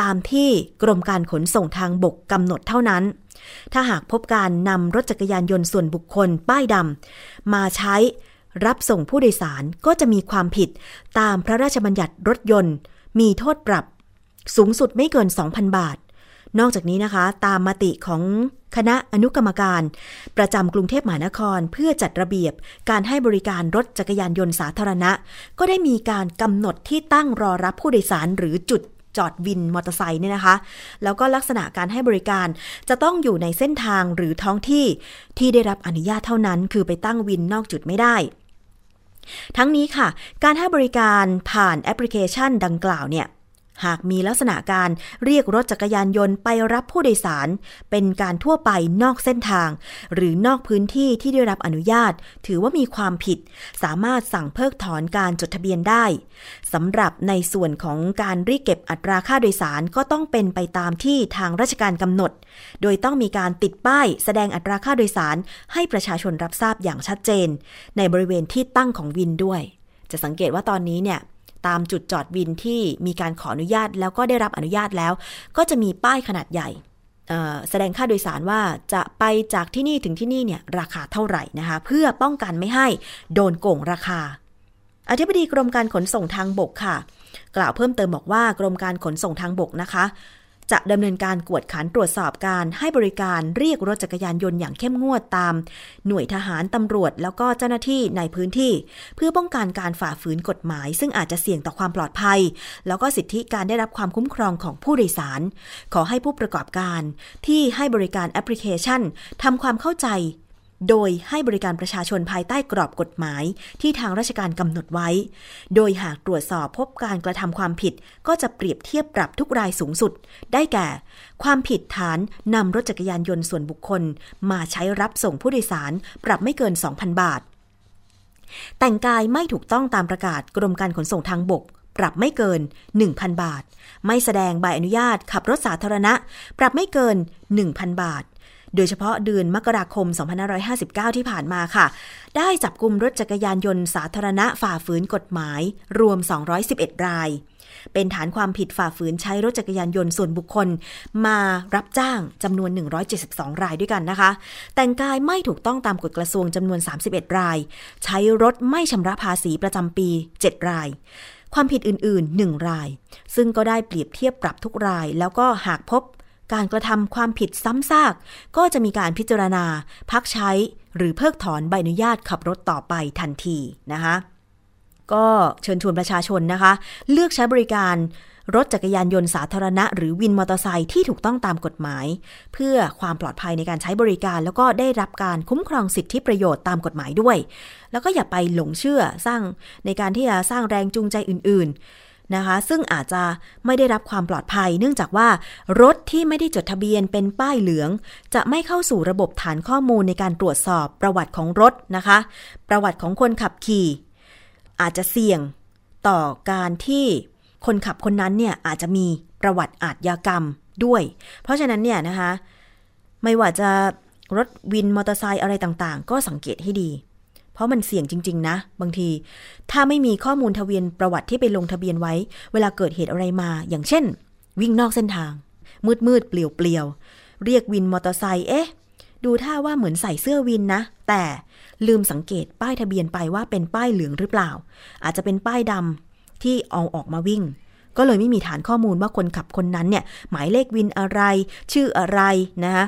ตามที่กรมการขนส่งทางบกกำหนดเท่านั้นถ้าหากพบการนำรถจักรยานยนต์ส่วนบุคคลป้ายดำมาใช้รับส่งผู้โดยสารก็จะมีความผิดตามพระราชบัญญัติรถยนต์ มีโทษปรับ สูงสุดไม่เกิน 2,000 บาท นอกจากนี้นะคะ ตามมติของคณะอนุกรรมการ ประจำกรุงเทพมหานครเพื่อจัดระเบียบการให้บริการรถจักรยานยนต์สาธารณะ ก็ได้มีการกำหนดที่ตั้งรอรับผู้โดยสารหรือจุดจอดวินมอเตอร์ไซค์เนี่ยนะคะ แล้วก็ลักษณะการให้บริการจะต้องอยู่ในเส้นทางหรือท้องที่ที่ได้รับอนุญาตเท่านั้น คือไปตั้งวินนอกจุดไม่ได้ ทั้งนี้ค่ะ การให้บริการผ่านแอปพลิเคชันดังกล่าวเนี่ย หากมีลักษณะการเรียกรถจักรยานยนต์ไปรับผู้โดยสาร เป็นการทั่วไปนอกเส้นทาง หรือนอกพื้นที่ที่ได้รับอนุญาต ถือว่ามีความผิด สามารถสั่งเพิกถอนการจดทะเบียนได้สำหรับในส่วนของการเรียกเก็บอัตราค่าโดยสารก็ต้องเป็นไปตามที่ทางราชการกำหนด โดยต้องมีการติดป้ายแสดงอัตราค่าโดยสาร ให้ประชาชนรับทราบอย่างชัดเจน ในบริเวณที่ตั้งของวินด้วย จะสังเกตว่าตอนนี้เนี่ย ตามจุดจอดวินที่มีการขออนุญาตแล้วก็ได้รับอนุญาตแล้ว ก็จะมีป้ายขนาดใหญ่แสดงค่าโดยสารว่าจะไปจากที่นี่ถึงที่นี่เนี่ยราคาเท่าไหร่นะคะเพื่อป้องกันไม่ให้โดนโกงราคา อธิบดีกรมการขนส่งทางบกค่ะ กล่าวเพิ่มเติมบอกว่ากรมการขนส่งทางบกนะคะ จะดำเนินการกวดขันตรวจสอบการให้บริการเรียกรถจักรยานยนต์อย่างเข้มงวดตาม หน่วยทหารตำรวจแล้วก็เจ้าหน้าที่ในพื้นที่ เพื่อป้องกันการฝ่าฝืนกฎหมาย ซึ่งอาจจะเสี่ยงต่อความปลอดภัย แล้วก็สิทธิการได้รับความคุ้มครองของผู้โดยสาร ขอให้ผู้ประกอบการ ที่ให้บริการแอปพลิเคชันทำความเข้าใจ โดยให้บริการประชาชนภายใต้กรอบกฎหมาย ที่ทางราชการกำหนดไว้ โดยหากตรวจสอบพบการกระทำความผิด ก็จะเปรียบเทียบปรับทุกรายสูงสุด ได้แก่ ความผิดฐานนำรถจักรยานยนต์ส่วนบุคคล มาใช้รับส่งผู้โดยสาร ปรับไม่เกิน 2,000 บาท แต่งกายไม่ถูกต้องตามประกาศกรมการขนส่งทางบก ปรับไม่เกิน 1,000 บาท ไม่แสดงใบอนุญาตขับรถสาธารณะ ปรับไม่เกิน 1,000 บาท โดยเฉพาะเดือนมกราคม 2559 ที่ผ่านมาค่ะ ได้จับกลุ่มรถจักรยานยนต์สาธารณะฝ่าฝืนกฎหมาย รวม 211 ราย เป็นฐานความผิดฝ่าฝืนใช้รถจักรยานยนต์ส่วนบุคคล มารับจ้างจำนวน 172 รายด้วยกันนะคะ แต่งกายไม่ถูกต้องตามกฎกระทรวงจำนวน 31 ราย ใช้รถไม่ชำระภาษีประจำปี 7 รายความผิดอื่น ๆ 1 ราย ซึ่งก็ได้เปรียบเทียบปรับทุกราย แล้วก็หากพบ การกระทำความผิดซ้ำซาก ก็จะมีการพิจารณา พักใช้หรือเพิกถอนใบอนุญาตขับรถต่อไปทันทีนะคะก็เชิญชวนประชาชนนะคะ เลือกใช้บริการรถจักรยานยนต์สาธารณะ หรือวินมอเตอร์ไซค์ที่ถูกต้องตามกฎหมาย เพื่อความปลอดภัยในการใช้บริการ แล้วก็ได้รับการคุ้มครองสิทธิประโยชน์ตามกฎหมายด้วย แล้วก็อย่าไปหลงเชื่อสร้างในการที่จะสร้างแรงจูงใจอื่น นะคะ ซึ่งอาจจะไม่ได้รับความปลอดภัย เนื่องจากว่ารถที่ไม่ได้จดทะเบียนเป็นป้ายเหลือง จะไม่เข้าสู่ระบบฐานข้อมูลในการตรวจสอบประวัติของรถนะคะ ประวัติของคนขับขี่ อาจจะเสี่ยงต่อการที่คนขับคนนั้นเนี่ยอาจจะมีประวัติอาทยากรรมด้วย เพราะฉะนั้นเนี่ยนะคะ ไม่ว่าจะรถวินมอเตอร์ไซค์อะไรต่างๆ ก็สังเกตให้ดี เพราะมันเสี่ยงจริง ๆ นะ บางที ถ้าไม่มีข้อมูลทะเบียนประวัติที่ไปลงทะเบียนไว้ เวลาเกิดเหตุอะไรมา อย่างเช่น วิ่งนอกเส้นทาง มืดมืดๆเปลี่ยวเปลี่ยวๆเรียกวินมอเตอร์ไซค์เอ๊ะดูท่าว่าเหมือนใส่เสื้อวินนะ แต่ลืมสังเกตป้ายทะเบียนไปว่าเป็นป้ายเหลืองหรือเปล่า อาจจะเป็นป้ายดำที่เอาออกมาวิ่ง ก็เลยไม่มีฐานข้อมูลว่าคนขับคนนั้นเนี่ย หมายเลขวินอะไร ชื่ออะไรนะคะ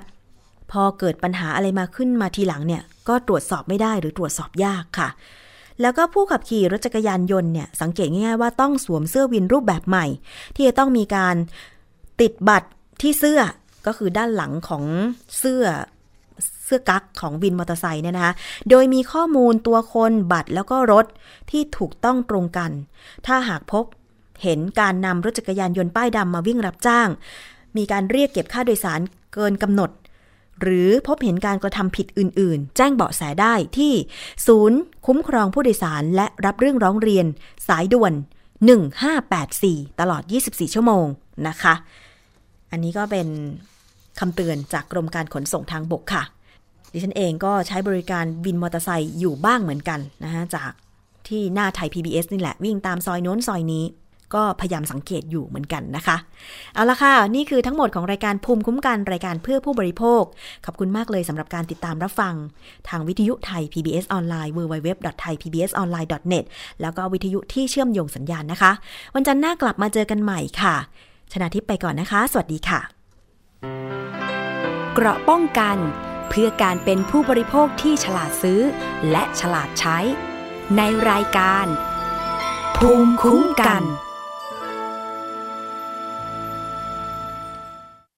พอเกิดปัญหาอะไรมาขึ้นมาทีหลังเนี่ย ก็ตรวจสอบไม่ได้หรือตรวจสอบยากค่ะ แล้วก็ผู้ขับขี่รถจักรยานยนต์เนี่ย สังเกตง่ายๆว่าต้องสวมเสื้อวินรูปแบบใหม่ ที่จะต้องมีการติดบัตรที่เสื้อก็คือด้านหลังของเสื้อเสื้อกั๊กของวินมอเตอร์ไซค์เนี่ยนะคะ โดยมีข้อมูลตัวคนบัตรแล้วก็รถที่ถูกต้องตรงกัน ถ้าหากพบเห็นการนำรถจักรยานยนต์ป้ายดำมาวิ่งรับจ้าง มีการเรียกเก็บค่าโดยสารเกินกำหนด หรือพบเห็นการกระทำผิดอื่น ๆ แจ้งเบาะแสได้ที่ ศูนย์ คุ้มครองผู้โดยสารและรับเรื่องร้องเรียน สายด่วน 1584 ตลอด 24 ชั่วโมงนะคะ อันนี้ก็เป็นคำเตือนจากกรมการขนส่งทางบกค่ะ ดิฉันเองก็ใช้บริการวินมอเตอร์ไซค์อยู่บ้างเหมือนกันนะคะจากที่หน้าไทย PBS นี่แหละวิ่งตามซอยโน้นซอยนี้ ก็พยายามสังเกตอยู่เหมือนกันนะคะ เอาละค่ะ นี่คือทั้งหมดของรายการภูมิคุ้มกันรายการเพื่อผู้บริโภค ขอบคุณมากเลยสำหรับการติดตามรับฟัง ทางวิทยุไทย PBS ออนไลน์ www.thaipbsonline.net แล้วก็วิทยุที่เชื่อมโยงสัญญาณนะคะ วันจันทร์หน้ากลับมาเจอกันใหม่ค่ะ ชนะทิพย์ไปก่อนนะคะ สวัสดีค่ะ เกราะป้องกัน เพื่อการเป็นผู้บริโภคที่ฉลาดซื้อ และฉลาดใช้ ในรายการภูมิคุ้มกัน